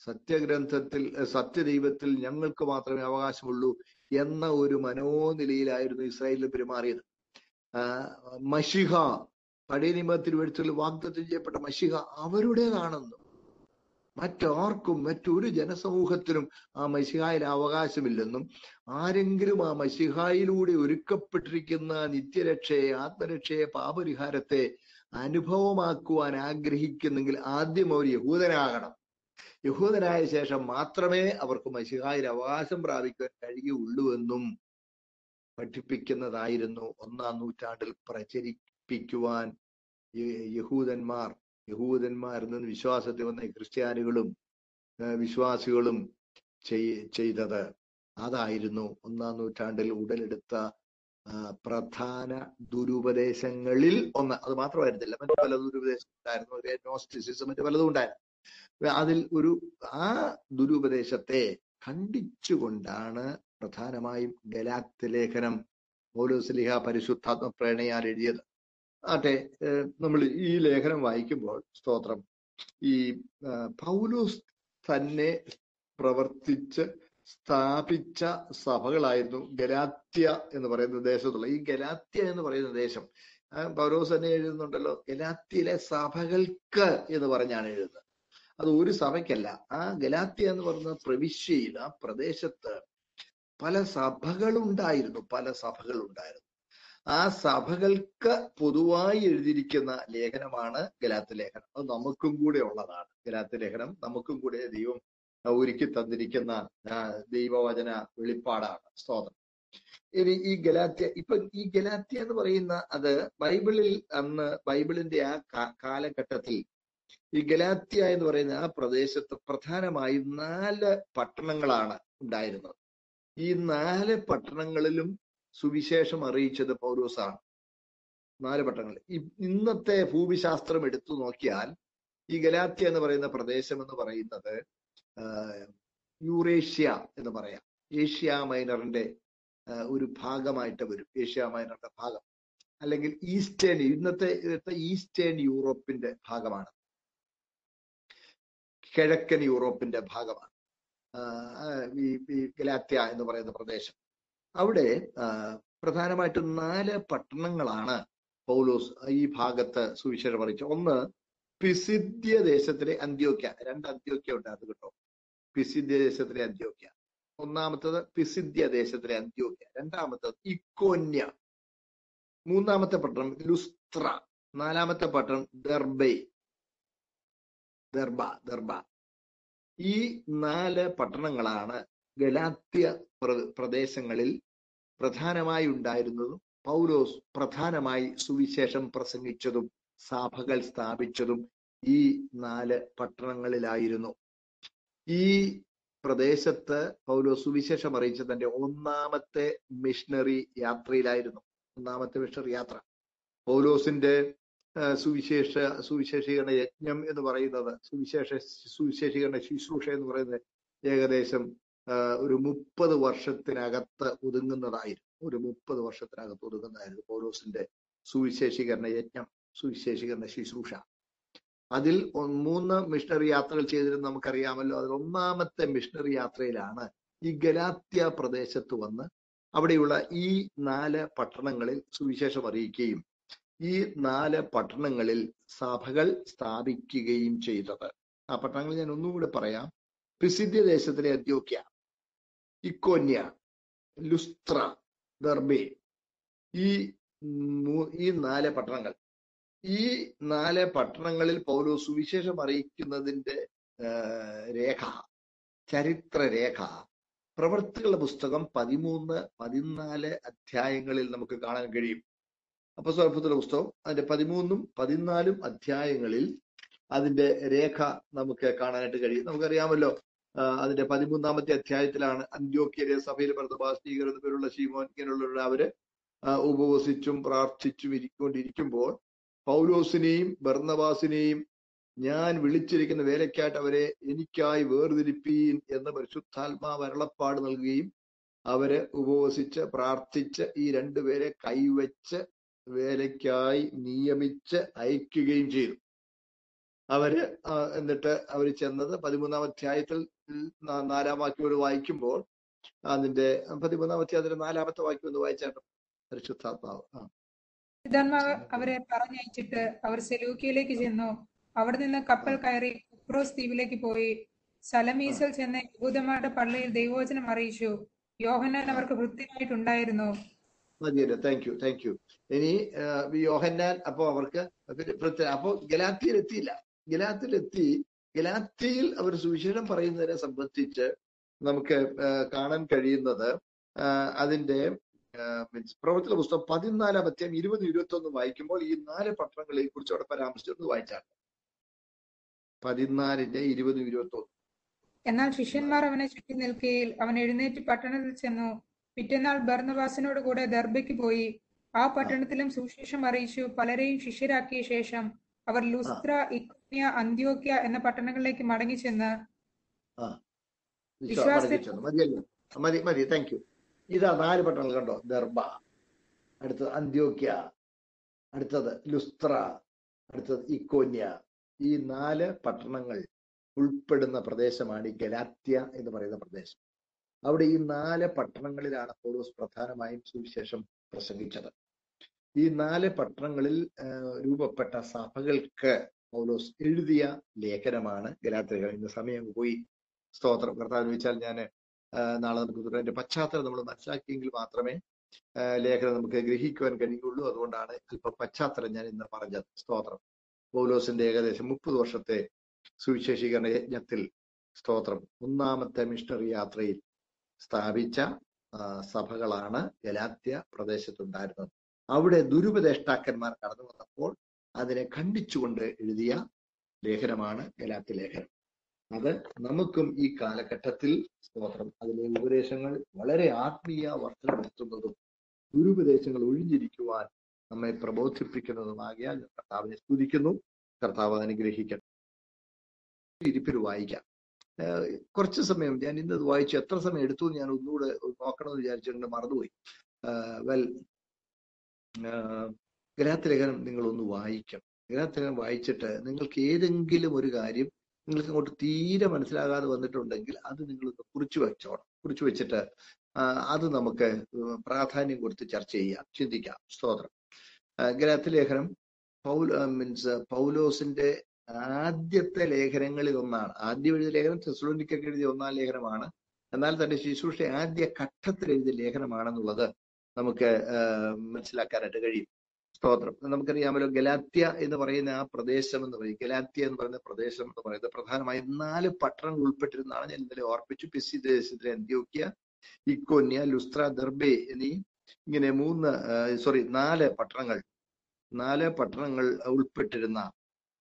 സത്യഗ്രന്ഥത്തിൽ സത്യദൈവത്തിൽ ഞങ്ങൾക്ക് മാത്രമേ അവകാശമുള്ളൂ എന്ന ഒരു മനോനിലയിലായിരുന്നു ഇസ്രായേലിൽ പെരുമാറിയത്. മഷിഹ പഴയ നിയമത്തിൽ വാഗ്ദത്തം ചെയ്യപ്പെട്ട മഷിഹ അവരുടേതാണെന്നും മറ്റാർക്കും മറ്റൊരു ജനസമൂഹത്തിനും ആ മഷിഹായിൽ അവകാശമില്ലെന്നും ആരെങ്കിലും ആ മഷിഹായിലൂടെ ഒരുക്കപ്പെട്ടിരിക്കുന്ന നിത്യരക്ഷയെ ആത്മരക്ഷയെ പാപരിഹാരത്തെ അനുഭവമാക്കുവാൻ ആഗ്രഹിക്കുന്നെങ്കിൽ ആദ്യം അവർ യഹൂദനാകണം. യഹൂദനായ ശേഷം മാത്രമേ അവർക്ക് മഷിഹായിൽ അവകാശം പ്രാപിക്കാൻ കഴിയുള്ളൂ എന്നും പഠിപ്പിക്കുന്നതായിരുന്നു ഒന്നാം നൂറ്റാണ്ടിൽ പ്രചരിപ്പിക്കുവാൻ യഹൂദന്മാർ യഹൂദന്മാരിൽ നിന്ന് വിശ്വാസത്തിൽ വന്ന ക്രിസ്ത്യാനികളും വിശ്വാസികളും ചെയ്- ചെയ്തത് അതായിരുന്നു ഒന്നാം നൂറ്റാണ്ടിൽ ഉടലെടുത്ത പ്രധാന ദുരുപദേശങ്ങളിൽ ഒന്ന്. അത് മാത്രമായിരുന്നില്ല. മറ്റു പല ദുരുപദേശം ഉണ്ടായിരുന്നു. നോസ്റ്റിസിസം മറ്റു പലതും ഉണ്ടായിരുന്നു. അതിൽ ഒരു ആ ദുരുപദേശത്തെ ഖണ്ഡിച്ചുകൊണ്ടാണ് പ്രധാനമായും ഗലാത്ത് ലേഖനം പൗലോസ്ലിഹ പരിശുദ്ധാത്മ പ്രേരണയാൽ എഴുതിയത്. ആട്ടെ നമ്മൾ ഈ ലേഖനം വായിക്കുമ്പോൾ സ്തോത്രം ഈ പൗലോസ് തന്നെ പ്രവർത്തിച്ച് സ്ഥാപിച്ച സഭകളായിരുന്നു ഗലാത്യ എന്ന് പറയുന്ന ദേശത്തുള്ള. ഈ ഗലാത്യ എന്ന് പറയുന്ന ദേശം പൗലോസ് തന്നെ എഴുതുന്നുണ്ടല്ലോ ഗലാത്യയിലെ സഭകൾക്ക് എന്ന് പറഞ്ഞാണ് എഴുതുന്നത്. അത് ഒരു സഭയ്ക്കല്ല ആ ഗലാത്യ എന്ന് പറയുന്ന പ്രവിശ്യയിൽ ആ പ്രദേശത്ത് പല സഭകളുണ്ടായിരുന്നു പല സഭകളുണ്ടായിരുന്നു. ആ സഭകൾക്ക് പൊതുവായി എഴുതിയിരിക്കുന്ന ലേഖനമാണ് ഗലാത്ത് ലേഖനം. അത് നമുക്കും കൂടെ ഉള്ളതാണ്. ഗലാത്ത് ലേഖനം നമുക്കും കൂടെ ദൈവം ഒരുക്കി തന്നിരിക്കുന്ന ദൈവവചന വെളിപ്പാടാണ്. സ്തോത്രം. ഇനി ഈ ഗലാത്യ ഇപ്പൊ ഈ ഗലാത്യ എന്ന് പറയുന്ന അത് ബൈബിളിൽ അന്ന് ബൈബിളിന്റെ ആ കാലഘട്ടത്തിൽ ഈ ഗലാത്യ എന്ന് പറയുന്ന ആ പ്രദേശത്ത് പ്രധാനമായും നാല് പട്ടണങ്ങളാണ് ഉണ്ടായിരുന്നത്. ഈ നാല് പട്ടണങ്ങളിലും സുവിശേഷം അറിയിച്ചത് പൗരൂസാണ് നാല് പട്ടണങ്ങൾ. ഇന്നത്തെ ഭൂമിശാസ്ത്രം എടുത്തു നോക്കിയാൽ ഈ ഗലാത്യ എന്ന് പറയുന്ന പ്രദേശം എന്ന് പറയുന്നത് യൂറേഷ്യ എന്ന് പറയാം. ഏഷ്യ മൈനറിന്റെ ഒരു ഭാഗമായിട്ട് വരും. ഏഷ്യ മൈനറിന്റെ ഭാഗം. അല്ലെങ്കിൽ ഈസ്റ്റേൺ ഇന്നത്തെ ഇന്നത്തെ ഈസ്റ്റേൺ യൂറോപ്പിന്റെ ഭാഗമാണ്. കിഴക്കൻ യൂറോപ്പിന്റെ ഭാഗമാണ്. ഈ ഗലാത്യ എന്ന് പറയുന്ന പ്രദേശം. അവിടെ പ്രധാനമായിട്ടും നാല് പട്ടണങ്ങളാണ് പൗലോസ് ഈ ഭാഗത്ത് സുവിശേഷം അറിയിച്ചത്. ഒന്ന് പിസിദ്ധ്യ ദേശത്തിലെ അന്ത്യോക്യ. രണ്ട് അന്ത്യോക്യ ഉണ്ട് അത് കേട്ടോ. പിസിദ്ധ്യ ദേശത്തിലെ അന്ത്യോക്യ. ഒന്നാമത്തത് പിസിദ്ധ്യ ദേശത്തിലെ അന്ത്യോക്യ. രണ്ടാമത്തത് ഇക്കോന്യ. മൂന്നാമത്തെ പട്ടണം ലുസ്ത്ര. നാലാമത്തെ പട്ടണം ദർബൈ. ദർബ ദർബ. ഈ നാല് പട്ടണങ്ങളാണ് ഗലാത്യ പ്ര- പ്രദേശങ്ങളിൽ പ്രധാനമായി ഉണ്ടായിരുന്നതും പൗലോസ് പ്രധാനമായി സുവിശേഷം പ്രസംഗിച്ചതും സഭകൾ സ്ഥാപിച്ചതും ഈ നാല് പട്ടണങ്ങളിലായിരുന്നു. ഈ പ്രദേശത്ത് പൗലോസ് സുവിശേഷം അറിയിച്ച തന്റെ ഒന്നാമത്തെ മിഷണറി യാത്രയിലായിരുന്നു. ഒന്നാമത്തെ മിഷണറി യാത്ര. പൗലോസിന്റെ സുവിശേഷ സുവിശേഷീകരണ യജ്ഞം എന്ന് പറയുന്നത് സുവിശേഷ സുവിശേഷീകരണ ശുശ്രൂഷ എന്ന് പറയുന്നത് ഏകദേശം ഒരു മുപ്പത് വർഷത്തിനകത്ത് ഒതുങ്ങുന്നതായിരുന്നു. ഒരു മുപ്പത് വർഷത്തിനകത്ത് ഒതുങ്ങുന്നതായിരുന്നു പൗലോസിന്റെ സുവിശേഷീകരണ യജ്ഞം സുവിശേഷീകരണ ശുശ്രൂഷ. അതിൽ മൂന്ന് മിഷണറി യാത്രകൾ ചെയ്തിരുന്ന നമുക്കറിയാമല്ലോ. അതിൽ ഒന്നാമത്തെ മിഷണറി യാത്രയിലാണ് ഈ ഗലാത്യ പ്രദേശത്ത് വന്ന് അവിടെയുള്ള ഈ നാല് പട്ടണങ്ങളിൽ സുവിശേഷം അറിയിക്കുകയും ഈ നാല് പട്ടണങ്ങളിൽ സഭകൾ സ്ഥാപിക്കുകയും ചെയ്തത്. ആ പട്ടണങ്ങൾ ഞാൻ ഒന്നുകൂടെ പറയാം. പിസിദ്യ ദേശത്തിലെ അന്ത്യോക്യ. ഇക്കോന്യ ലുസ്ത്ര ദർബെ. ഈ ഈ നാല് പട്ടണങ്ങൾ. ഈ നാല് പട്ടണങ്ങളിൽ പൗലോ സുവിശേഷം അറിയിക്കുന്നതിന്റെ രേഖ ചരിത്ര രേഖ പ്രവൃത്തികളുടെ പുസ്തകം പതിമൂന്ന് പതിനാല് അധ്യായങ്ങളിൽ നമുക്ക് കാണാൻ കഴിയും. അപ്പസ്വലഭത്തിന്റെ പുസ്തകം അതിന്റെ പതിമൂന്നും പതിനാലും അധ്യായങ്ങളിൽ അതിന്റെ രേഖ നമുക്ക് കാണാനായിട്ട് കഴിയും. നമുക്കറിയാമല്ലോ അതിന്റെ പതിമൂന്നാമത്തെ അധ്യായത്തിലാണ് അന്ത്യോക്യയിലെ സഭയിൽ പ്രതഭാസ്തീകർ എന്ന പേരുള്ള ശീമോൻ ഇങ്ങനെയുള്ളവരുടെ അവർ ഉപവസിച്ചും പ്രാർത്ഥിച്ചും ഇരിക്കൊണ്ടിരിക്കുമ്പോൾ പൗലോസിനെയും ഭർണവാസിനെയും ഞാൻ വിളിച്ചിരിക്കുന്ന വേലയ്ക്കായിട്ട് അവരെ എനിക്കായി വേർതിരിപ്പീൻ എന്ന് പരിശുദ്ധാത്മാവ് വരളപ്പാട് നൽകുകയും അവരെ ഉപവസിച്ച് പ്രാർത്ഥിച്ച് ഈ രണ്ടുപേരെ കൈവച്ച് വേലയ്ക്കായി നിയമിച്ച് അയക്കുകയും ചെയ്തു. അവർ എന്നിട്ട് അവർ ചെന്നത് പതിമൂന്നാം അധ്യായത്തിൽ നാലാം വാക്യോട് വായിക്കുമ്പോൾ അതിന്റെ പതിമൂന്നാം അധ്യായത്തിന്റെ നാലാമത്തെ വാക്യം ഒന്ന് വായിച്ചാട്ടോ പരിശുദ്ധാത്മാവ് ആ. പിതാന്മാവ് അവരെ പറഞ്ഞയച്ചിട്ട് അവർ സെലൂക്കിയിലേക്ക് ചെന്നു. അവിടെ നിന്ന് കപ്പൽ കയറി കുപ്രോസ് ദ്വീപിലേക്ക് പോയി. സലമീസൽ ചെന്ന് യഹൂദന്മാരുടെ പള്ളിയിൽ ദൈവവചനം അറിയിച്ചു. യോഹന്നാൻ അവർക്ക് വൃത്തിയായിട്ടുണ്ടായിരുന്നു. മതിയല്ലോ. താങ്ക് യു താങ്ക് യു ഇനി യോഹന്നാൻ അപ്പൊ അവർക്ക് അപ്പോ ഗലാത്തിയിൽ എത്തിയില്ല. ഗലാത്തിൽ എത്തി ഗലാത്തിയിൽ അവർ സുവിശേഷം പറയുന്നതിനെ സംബന്ധിച്ച് നമുക്ക് കാണാൻ കഴിയുന്നത് അതിന്റെ മീൻസ് പ്രവർത്തന പുസ്തകം പതിനാലാം അധ്യായം ഇരുപത് ഇരുപത്തി ഒന്ന് വായിക്കുമ്പോൾ ഈ നാല് പട്ടണങ്ങളെ കുറിച്ച് അവിടെ പരാമർശിച്ചൊന്ന് വായിച്ചാണ് പതിനാലിന്റെ ഇരുപതും ഇരുപത്തി ഒന്ന് എന്നാൽ ശിഷ്യന്മാർ അവനെ ചുറ്റി നിൽക്കുകയിൽ അവൻ എഴുന്നേറ്റ് പട്ടണത്തിൽ ചെന്നു. പിറ്റേന്നാൾ ബർന്നബാസിനോട് കൂടെ ദർബയ്ക്ക് പോയി. ആ പട്ടണത്തിലും സുവിശേഷം അറിയിച്ചു. പലരെയും ശിഷ്യരാക്കിയ ശേഷം അവർ ലുസ്ത്ര ഇക്കോണിയ അന്ത്യോക്യ എന്ന പട്ടണങ്ങളിലേക്ക് മടങ്ങി ചെന്ന് മതി മതി താങ്ക് യു ഇതാ നാല് പട്ടണങ്ങൾ കണ്ടോ? ദർബ അടുത്തത് അന്ത്യോക്യ അടുത്തത് ലുസ്ത്ര അടുത്തത് ഇക്കോന്യ. ഈ നാല് പട്ടണങ്ങൾ ഉൾപ്പെടുന്ന പ്രദേശമാണ് ഈ ഗലാത്യ എന്ന് പറയുന്ന പ്രദേശം. അവിടെ ഈ നാല് പട്ടണങ്ങളിലാണ് പൗലോസ് പ്രധാനമായും സുവിശേഷം പ്രസംഗിച്ചത്. ഈ നാല് പട്ടണങ്ങളിൽ രൂപപ്പെട്ട സഭകൾക്ക് പൗലോസ് എഴുതിയ ലേഖനമാണ് ഗലാത്യകൾ ഇന്ന് സമയം പോയി. സ്തോത്രം. കർത്താവ് ചോദിച്ചാൽ ഞാൻ നാളെ നമുക്ക്. അതിന്റെ പശ്ചാത്തലം നമ്മൾ മനസ്സിലാക്കിയെങ്കിൽ മാത്രമേ ലേഖനം നമുക്ക് ഗ്രഹിക്കുവാൻ കഴിയുള്ളൂ. അതുകൊണ്ടാണ് അല്പം പശ്ചാത്തലം ഞാൻ ഇന്ന് പറഞ്ഞത്. സ്തോത്രം. പൗലോസിന്റെ ഏകദേശം മുപ്പത് വർഷത്തെ സുവിശേഷീകരണ യജ്ഞത്തിൽ സ്തോത്രം. ഒന്നാമത്തെ മിഷണറി യാത്രയിൽ സ്ഥാപിച്ച സഭകളാണ് ഗലാത്യ പ്രദേശത്തുണ്ടായിരുന്നത്. അവിടെ ദുരുപദേഷ്ടാക്കന്മാർ കടന്നു വന്നപ്പോൾ അതിനെ ഖണ്ഡിച്ചുകൊണ്ട് എഴുതിയ ലേഖനമാണ് ഏലാത്തി ലേഖനം. അത് നമുക്കും ഈ കാലഘട്ടത്തിൽ സ്തോത്രം. അതിലെ ഉപദേശങ്ങൾ വളരെ ആത്മീയ വർധനമെത്തുന്നതും ദുരുപദേശങ്ങൾ ഒഴിഞ്ഞിരിക്കുവാൻ നമ്മെ പ്രബോധിപ്പിക്കുന്നതുമാകിയാൽ കർത്താവിനെ സ്തുതിക്കുന്നു. കർത്താവ് അനുഗ്രഹിക്കട്ടെ. ഇരിപ്പിൽ വായിക്കാം. കുറച്ച് സമയം. ഞാൻ ഇന്ന് വായിച്ചു എത്ര സമയം എടുത്തു ഞാൻ ഒന്നുകൂടെ നോക്കണമെന്ന് വിചാരിച്ചിട്ടുണ്ട് മറന്നുപോയി. വെൽ ഗലാത്ത് നിങ്ങളൊന്ന് വായിക്കണം. ഗലാത്ത് വായിച്ചിട്ട് നിങ്ങൾക്ക് ഏതെങ്കിലും ഒരു കാര്യം നിങ്ങൾക്ക് അങ്ങോട്ട് തീരെ മനസ്സിലാകാതെ വന്നിട്ടുണ്ടെങ്കിൽ അത് നിങ്ങൾ കുറിച്ചു വെച്ചോണം. കുറിച്ചു വെച്ചിട്ട് അത് നമുക്ക് പ്രാധാന്യം കൊടുത്ത് ചർച്ച ചെയ്യാം. ചിന്തിക്കാം. സ്തോത്രം. ഗ്രഹത്തിലേഖനം ലേഖനം മീൻസ് പൗലോസിന്റെ ആദ്യത്തെ ലേഖനങ്ങളിൽ ഒന്നാണ്. ആദ്യം എഴുതിയ ലേഖനം തെസ്ലോണിക്കൊക്കെ എഴുതിയ ഒന്നാം ലേഖനമാണ്. എന്നാൽ തന്റെ ശുശ്രൂഷ ആദ്യ ഘട്ടത്തിൽ എഴുതിയ ലേഖനമാണെന്നുള്ളത് നമുക്ക് മനസ്സിലാക്കാനായിട്ട് കഴിയും. സ്തോത്രം. നമുക്കറിയാമല്ലോ ഗലാത്യ എന്ന് പറയുന്ന ആ പ്രദേശം എന്ന് പറയും. ഗലാത്യ എന്ന് പറയുന്ന പ്രദേശം എന്ന് പറയുന്നത് പ്രധാനമായും നാല് പട്ടണങ്ങൾ ഉൾപ്പെട്ടിരുന്നാണ് ഞാൻ ഇന്നലെ ഓർപ്പിച്ചു. പിസി ദേശത്തിലെ അന്ത്യോക്യ ഇക്കോന്യ ലുസ്ത്ര ദർബെ എന്നീ ഇങ്ങനെ മൂന്ന് സോറി നാല് പട്ടണങ്ങൾ നാല് പട്ടണങ്ങൾ ഉൾപ്പെട്ടിരുന്ന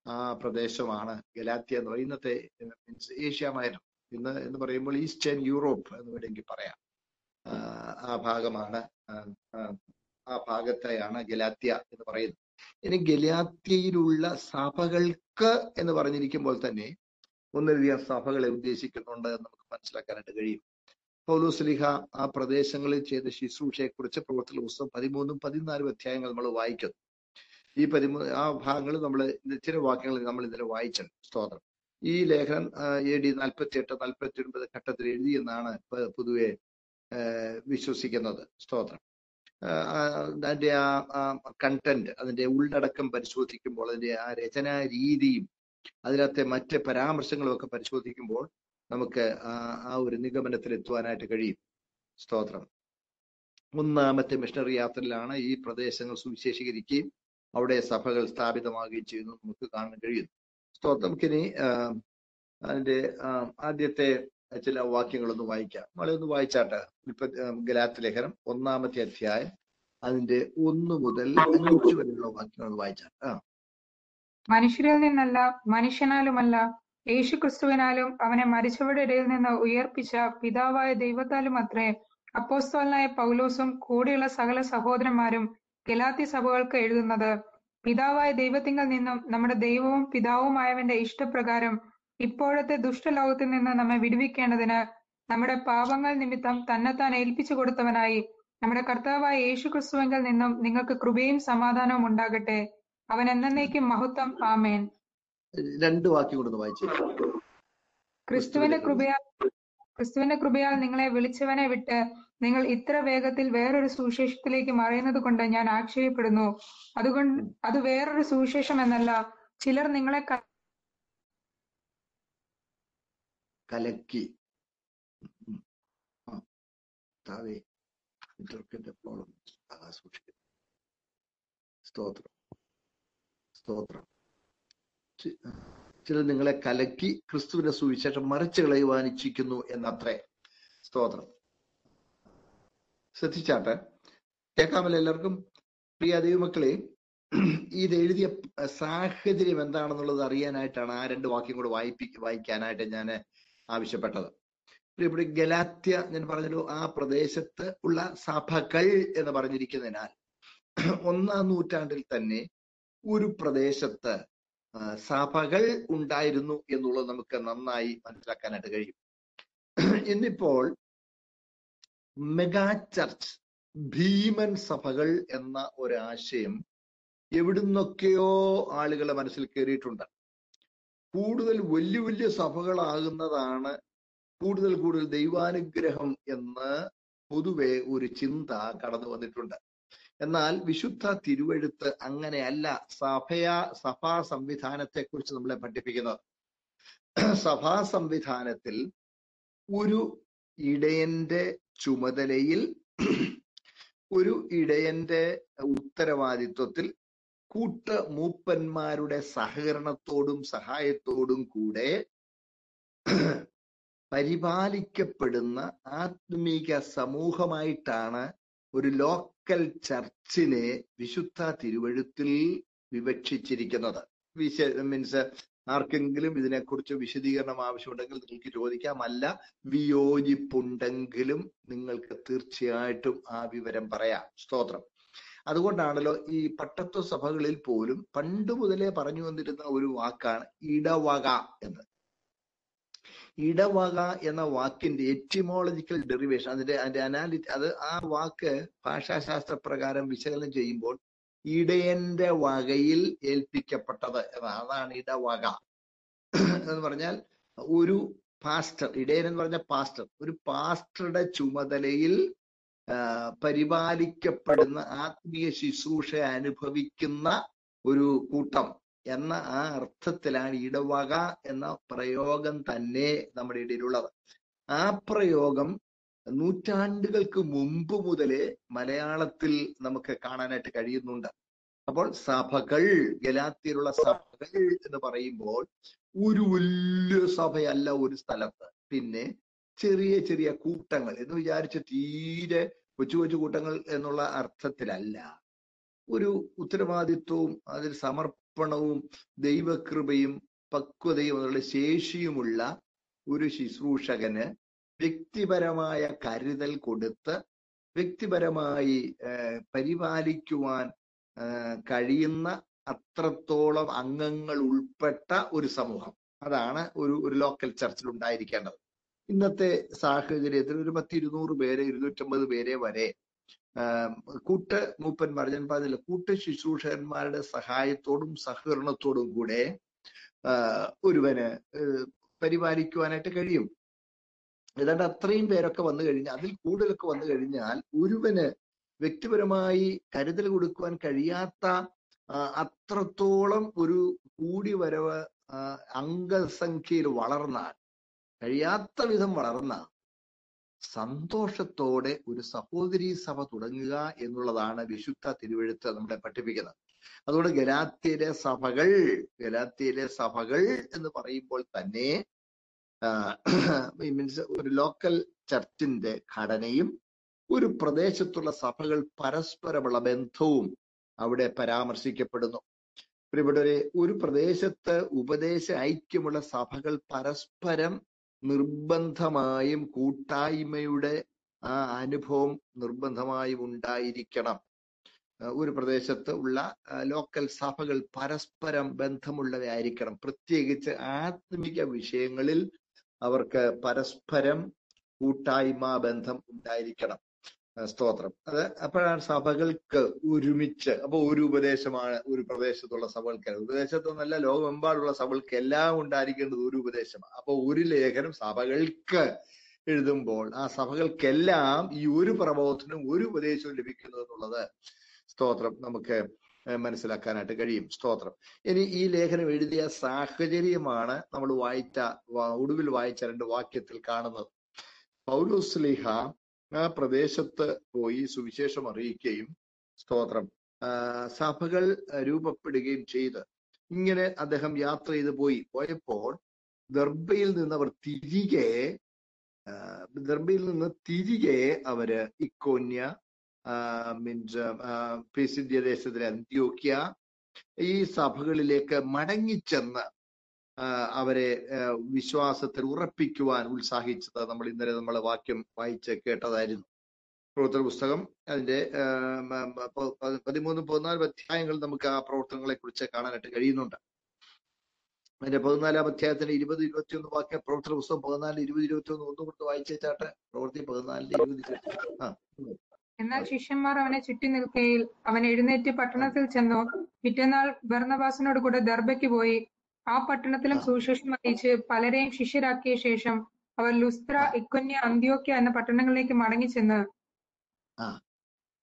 ആ പ്രദേശമാണ് ഗലാത്യ എന്ന് പറയുന്നത്. ഇന്നത്തെ മീൻസ് ഏഷ്യ മൈനർ ഇന്ന് എന്ന് പറയുമ്പോൾ ഈസ്റ്റേൺ യൂറോപ്പ് എന്ന് വേണമെങ്കിൽ പറയാം. ആ, ഭാഗമാണ് ആ, ഭാഗത്തെയാണ് ഗലാത്യ എന്ന് പറയുന്നത്. ഇനി ഗലാത്യയിലുള്ള സഭകൾക്ക് എന്ന് പറഞ്ഞിരിക്കുമ്പോൾ തന്നെ ഒന്നിലധികം സഭകളെ ഉദ്ദേശിക്കുന്നുണ്ട് എന്ന് നമുക്ക് മനസ്സിലാക്കാനായിട്ട് കഴിയും. പൗലോസ്ലിഹ ആ പ്രദേശങ്ങളിൽ ചെയ്ത ശുശ്രൂഷയെ കുറിച്ച് പ്രവർത്തന പുസ്തകം പതിമൂന്നും പതിനാലും അധ്യായങ്ങൾ നമ്മൾ വായിക്കുന്നു. ഈ പതിമൂന്ന് ആ ഭാഗങ്ങൾ നമ്മൾ ചില വാക്യങ്ങൾ നമ്മൾ ഇന്നലെ വായിച്ചിട്ടുണ്ട്. സ്തോത്രം. ഈ ലേഖനം എ ഡി നാൽപ്പത്തി എട്ട് നാൽപ്പത്തി ഒൻപത് ഘട്ടത്തിൽ എഴുതിയെന്നാണ് പൊതുവെ വിശ്വസിക്കുന്നത്. സ്തോത്രം. അതിന്റെ ആ കണ്ടന്റ് അതിന്റെ ഉള്ളടക്കം പരിശോധിക്കുമ്പോൾ അതിന്റെ ആ രചനാ രീതിയും അതിനകത്തെ മറ്റ് പരാമർശങ്ങളും ഒക്കെ പരിശോധിക്കുമ്പോൾ നമുക്ക് ആ ഒരു നിഗമനത്തിൽ എത്തുവാനായിട്ട് കഴിയും. സ്തോത്രം. ഒന്നാമത്തെ മിഷണറി യാത്രയിലാണ് ഈ പ്രദേശങ്ങൾ സുവിശേഷീകരിക്കുകയും അവിടെ സഭകൾ സ്ഥാപിതമാകുകയും ചെയ്യുന്നു നമുക്ക് കാണാൻ കഴിയുന്നു. സ്തോത്രം. നമുക്കിനി അതിന്റെ ആദ്യത്തെ ചില വാക്യങ്ങളൊന്ന് വായിക്കാം. നമ്മളെ ഒന്ന് വായിച്ചാട്ടെ. ഇപ്പൊ ഗലാത്ത് ലേഖനം ഒന്നാമത്തെ അധ്യായം അതിന്റെ ഒന്ന് മുതൽ അഞ്ച് വരെയുള്ള വാക്യങ്ങൾ വായിച്ചാട്ടെ. ആ. മനുഷ്യരിൽ നിന്നല്ല മനുഷ്യനാലുമല്ല യേശു ക്രിസ്തുവിനാലും അവനെ മരിച്ചവരുടെ ഇടയിൽ നിന്ന് ഉയർപ്പിച്ച പിതാവായ ദൈവത്താലും അത്രേ. അപ്പോസ്തലനായ പൗലോസും കൂടെയുള്ള സകല സഹോദരന്മാരും ഗലാത്തി സഭകൾക്ക് എഴുതുന്നത് പിതാവായ ദൈവത്തിങ്കൽ നിന്നും നമ്മുടെ ദൈവവും പിതാവുമായവന്റെ ഇഷ്ടപ്രകാരം ഇപ്പോഴത്തെ ദുഷ്ടലോകത്തിൽ നിന്ന് നമ്മെ വിടുവിക്കേണ്ടതിന് നമ്മുടെ പാപങ്ങൾ നിമിത്തം തന്നെത്താൻ ഏൽപ്പിച്ചു കൊടുത്തവനായി നമ്മുടെ കർത്താവായ യേശു ക്രിസ്തുവെങ്കിൽ നിന്നും നിങ്ങൾക്ക് കൃപയും സമാധാനവും ഉണ്ടാകട്ടെ. അവൻ എന്നേക്കും മഹത്വം. ആമേൻ. രണ്ട് വാക്യം കൊടുത്ത് വായിച്ചു. ക്രിസ്തുവിന്റെ കൃപയാൽ ക്രിസ്തുവിന്റെ കൃപയാൽ നിങ്ങളെ വിളിച്ചവനെ വിട്ട് നിങ്ങൾ ഇത്ര വേഗത്തിൽ വേറൊരു സുവിശേഷത്തിലേക്ക് മറയുന്നത് കൊണ്ട് ഞാൻ ആക്ഷേപപ്പെടുന്നു അതുകൊണ്ട് അത് വേറൊരു സുവിശേഷം എന്നല്ല. ചിലർ നിങ്ങളെ കലക്കി. താവേ നെറ്റ്വർക്കിന്റെ പ്രോബ്ലം സ്തോത്രം. സ്തോത്രം. ചിലർ നിങ്ങളെ കലക്കി ക്രിസ്തുവിന്റെ സുവിശേഷം മറിച്ചു കളയുവാൻ ഇച്ഛിക്കുന്നു എന്നത്രേ. സ്തോത്രം. ശ്രദ്ധിച്ചാട്ടെ. കേൾക്കാമല്ലോ എല്ലാവർക്കും? പ്രിയ ദൈവമക്കളെ ഇത് എഴുതിയ സാഹചര്യം എന്താണെന്നുള്ളത് അറിയാനായിട്ടാണ് ആ രണ്ട് വാക്യം കൂടെ വായിപ്പി വായിക്കാനായിട്ട് ഞാൻ ആവശ്യപ്പെട്ടത്. ഇവിടെ ഗലാത്യ ഞാൻ പറഞ്ഞല്ലോ ആ പ്രദേശത്ത് ഉള്ള സഭകൾ എന്ന് പറഞ്ഞിരിക്കുന്നതിനാൽ ഒന്നാം നൂറ്റാണ്ടിൽ തന്നെ ഒരു പ്രദേശത്ത് സഭകൾ ഉണ്ടായിരുന്നു എന്നുള്ളത് നമുക്ക് നന്നായി മനസ്സിലാക്കാനായിട്ട് കഴിയും. ഇന്നിപ്പോൾ മെഗാ ചർച്ച് ഭീമൻ സഭകൾ എന്ന ഒരാശയം എവിടുന്നൊക്കെയോ ആളുകളെ മനസ്സിൽ കയറിയിട്ടുണ്ട്. കൂടുതൽ വലിയ വലിയ സഭകളാകുന്നതാണ് കൂടുതൽ കൂടുതൽ ദൈവാനുഗ്രഹം എന്ന് പൊതുവെ ഒരു ചിന്ത കടന്നു വന്നിട്ടുണ്ട്. എന്നാൽ വിശുദ്ധ തിരുവഴുത്ത് അങ്ങനെയല്ല. സഭയാ സഭാ സംവിധാനത്തെ കുറിച്ച് നമ്മളെ പഠിപ്പിക്കുന്നത് സഭാ സംവിധാനത്തിൽ ഒരു ഇടയന്റെ ചുമതലയിൽ ഒരു ഇടയന്റെ ഉത്തരവാദിത്വത്തിൽ കൂട്ട മൂപ്പന്മാരുടെ സഹകരണത്തോടും സഹായത്തോടും കൂടെ പരിപാലിക്കപ്പെടുന്ന ആത്മീക സമൂഹമായിട്ടാണ് ഒരു ലോക്കൽ ചർച്ചിനെ വിശുദ്ധ തിരുവഴുത്തിൽ വിവക്ഷിച്ചിരിക്കുന്നത്. വിശ മീൻസ് ആർക്കെങ്കിലും ഇതിനെക്കുറിച്ച് വിശദീകരണം ആവശ്യമുണ്ടെങ്കിൽ നിങ്ങൾക്ക് ചോദിക്കാം അല്ല വിയോജിപ്പുണ്ടെങ്കിലും നിങ്ങൾക്ക് തീർച്ചയായിട്ടും ആ വിവരം പറയാം. സ്തോത്രം. അതുകൊണ്ടാണല്ലോ ഈ പട്ടത്വ സഭകളിൽ പോലും പണ്ട് മുതലേ പറഞ്ഞു വന്നിരുന്ന ഒരു വാക്കാണ് ഇടവക എന്ന് ഇടവക എന്ന വാക്കിന്റെ എറ്റിമോളജിക്കൽ ഡെറിവേഷൻ അതിന്റെ അതിന്റെ അനാലി അത് ആ വാക്ക് ഭാഷാശാസ്ത്ര പ്രകാരം വിശകലനം ചെയ്യുമ്പോൾ ഇടയന്റെ വകയിൽ ഏൽപ്പിക്കപ്പെട്ടത്. അതാണ് ഇടവക എന്ന് പറഞ്ഞാൽ ഒരു പാസ്റ്റർ ഇടയൻ എന്ന് പറഞ്ഞ പാസ്റ്റർ ഒരു പാസ്റ്ററുടെ ചുമതലയിൽ പരിപാലിക്കപ്പെടുന്ന ആത്മീയ ശുശ്രൂഷ അനുഭവിക്കുന്ന ഒരു കൂട്ടം എന്ന ആ അർത്ഥത്തിലാണ് ഇടവക എന്ന പ്രയോഗം തന്നെ നമ്മുടെ ഇടയിലുള്ളത്. ആ പ്രയോഗം നൂറ്റാണ്ടുകൾക്ക് മുമ്പ് മുതലേ മലയാളത്തിൽ നമുക്ക് കാണാനായിട്ട് കഴിയുന്നുണ്ട്. അപ്പോൾ സഭകൾ ഗലാത്തിയിലുള്ള സഭകൾ എന്ന് പറയുമ്പോൾ ഒരു വലിയ സഭയല്ല ഒരു സ്ഥലത്ത്. പിന്നെ ചെറിയ ചെറിയ കൂട്ടങ്ങൾ എന്ന് വിചാരിച്ച് തീരെ കൊച്ചു കൊച്ചു കൂട്ടങ്ങൾ എന്നുള്ള അർത്ഥത്തിലല്ല. ഒരു ഉത്തരവാദിത്വവും അതിൽ സമർപ്പണവും ദൈവകൃപയും പക്വതയും അതിനുള്ള ശേഷിയുമുള്ള ഒരു ശുശ്രൂഷകന് വ്യക്തിപരമായ കരുതൽ കൊടുത്ത് വ്യക്തിപരമായി പരിപാലിക്കുവാൻ കഴിയുന്ന അത്രത്തോളം അംഗങ്ങൾ ഉൾപ്പെട്ട ഒരു സമൂഹം. അതാണ് ഒരു ഒരു ലോക്കൽ ചർച്ചിൽ ഉണ്ടായിരിക്കേണ്ടത്. ഇന്നത്തെ സാഹചര്യത്തിൽ ഒരു പത്ത് ഇരുന്നൂറ് പേരെ ഇരുന്നൂറ്റമ്പത് പേരെ വരെ കൂട്ട് മൂപ്പന്മാർ ഞാൻ പറഞ്ഞില്ല കൂട്ട് ശുശ്രൂഷകന്മാരുടെ സഹായത്തോടും സഹകരണത്തോടും കൂടെ ഒരുവന് പരിപാലിക്കുവാനായിട്ട് കഴിയും. ഏതാണ്ട് അത്രയും പേരൊക്കെ വന്നു കഴിഞ്ഞാൽ അതിൽ കൂടുതലൊക്കെ വന്നു കഴിഞ്ഞാൽ ഒരുവന് വ്യക്തിപരമായി കരുതൽ കൊടുക്കുവാൻ കഴിയാത്ത അത്രത്തോളം ഒരു കൂടി വരവ് അംഗസംഖ്യയിൽ വളർന്നാൽ കഴിയാത്ത വിധം വളർന്ന സന്തോഷത്തോടെ ഒരു സഹോദരി സഭ തുടങ്ങുക എന്നുള്ളതാണ് വിശുദ്ധ തിരുവഴുത്ത് നമ്മളെ പഠിപ്പിക്കുന്നത്. അതുകൊണ്ട് ഗലാത്തിയിലെ സഭകൾ ഗലാത്തിയിലെ സഭകൾ എന്ന് പറയുമ്പോൾ തന്നെ മീൻസ് ഒരു ലോക്കൽ ചർച്ചിന്റെ ഘടനയും ഒരു പ്രദേശത്തുള്ള സഭകൾ പരസ്പരമുള്ള ബന്ധവും അവിടെ പരാമർശിക്കപ്പെടുന്നു. ഇവിടെ ഒരു പ്രദേശത്ത് ഉപദേശ ഐക്യമുള്ള സഭകൾ പരസ്പരം നിർബന്ധമായും കൂട്ടായ്മയുടെ ആ അനുഭവം നിർബന്ധമായും ഉണ്ടായിരിക്കണം. ഒരു പ്രദേശത്ത് ഉള്ള ലോക്കൽ സഭകൾ പരസ്പരം ബന്ധമുള്ളവയായിരിക്കണം. പ്രത്യേകിച്ച് ആത്മിക വിഷയങ്ങളിൽ അവർക്ക് പരസ്പരം കൂട്ടായ്മ ബന്ധം ഉണ്ടായിരിക്കണം. സ്തോത്രം. അത് അപ്പോഴാണ് സഭകൾക്ക് ഒരുമിച്ച് അപ്പൊ ഒരു ഉപദേശമാണ് ഒരു പ്രദേശത്തുള്ള സഭകൾക്ക് ഉപദേശത്തൊന്നല്ല ലോകമെമ്പാടുള്ള സഭകൾക്ക് എല്ലാം ഉണ്ടായിരിക്കേണ്ടത് ഒരു ഉപദേശമാണ്. അപ്പൊ ഒരു ലേഖനം സഭകൾക്ക് എഴുതുമ്പോൾ ആ സഭകൾക്കെല്ലാം ഈ ഒരു പ്രബോധനവും ഒരു ഉപദേശവും ലഭിക്കുന്നു എന്നുള്ളത് സ്തോത്രം നമുക്ക് മനസ്സിലാക്കാനായിട്ട് കഴിയും. സ്തോത്രം. ഇനി ഈ ലേഖനം എഴുതിയ സാഹചര്യമാണ് നമ്മൾ വായിച്ച ഒടുവിൽ വായിച്ച രണ്ട് വാക്യത്തിൽ കാണുന്നത്. പൗലോസ്ലിഹ ആ പ്രദേശത്ത് പോയി സുവിശേഷം അറിയിക്കുകയും സ്തോത്രം. സഭകൾ രൂപപ്പെടുകയും ചെയ്ത് ഇങ്ങനെ അദ്ദേഹം യാത്ര ചെയ്ത് പോയി. പോയപ്പോൾ ദർബയിൽ നിന്ന് അവർ തിരികെ ദർബയിൽ നിന്ന് തിരികെ അവർ ഇക്കോന്യ മീൻസ് പിസിദ്യ ദേശത്തിലെ അന്ത്യോക്യ ഈ സഭകളിലേക്ക് മടങ്ങിച്ചെന്ന് അവരെ വിശ്വാസത്തിൽ ഉറപ്പിക്കുവാൻ ഉത്സാഹിച്ചത് നമ്മൾ ഇന്നലെ നമ്മൾ വാക്യം വായിച്ച് കേട്ടതായിരുന്നു. പ്രവർത്തന പുസ്തകം അതിന്റെ പതിമൂന്ന് പതിനാല് അധ്യായങ്ങൾ നമുക്ക് ആ പ്രവർത്തനങ്ങളെ കുറിച്ച് കാണാനായിട്ട് കഴിയുന്നുണ്ട്. അതിന്റെ പതിനാലാം അധ്യായത്തിന്റെ ഇരുപത് ഇരുപത്തിയൊന്ന് വാക്യ പ്രവർത്തന പുസ്തകം പതിനാല് ഇരുപത് ഇരുപത്തിയൊന്ന് ഒന്നും കൊടുത്ത് വായിച്ചേച്ചാട്ടെ പ്രവൃത്തി പതിനാലിന്റെ ഇരുപത് ആ. എന്നാൽ ശിഷ്യന്മാർ അവനെ ചുറ്റി നിൽക്കുകയിൽ അവൻ എഴുന്നേറ്റ് പട്ടണത്തിൽ ചെന്നു. പിറ്റേന്നാൾ ബർന്നബാസിനോട് കൂടെ ദർബയ്ക്ക് പോയി. ആ പട്ടണത്തിലും. സുവിശേഷം അറിയിച്ച് പലരെയും ശിഷ്യരാക്കിയ ശേഷം അവർ ലുസ്ത്ര ഇക്കുന്യ അന്ത്യോക്യ എന്ന പട്ടണങ്ങളിലേക്ക് മടങ്ങിച്ചെന്ന്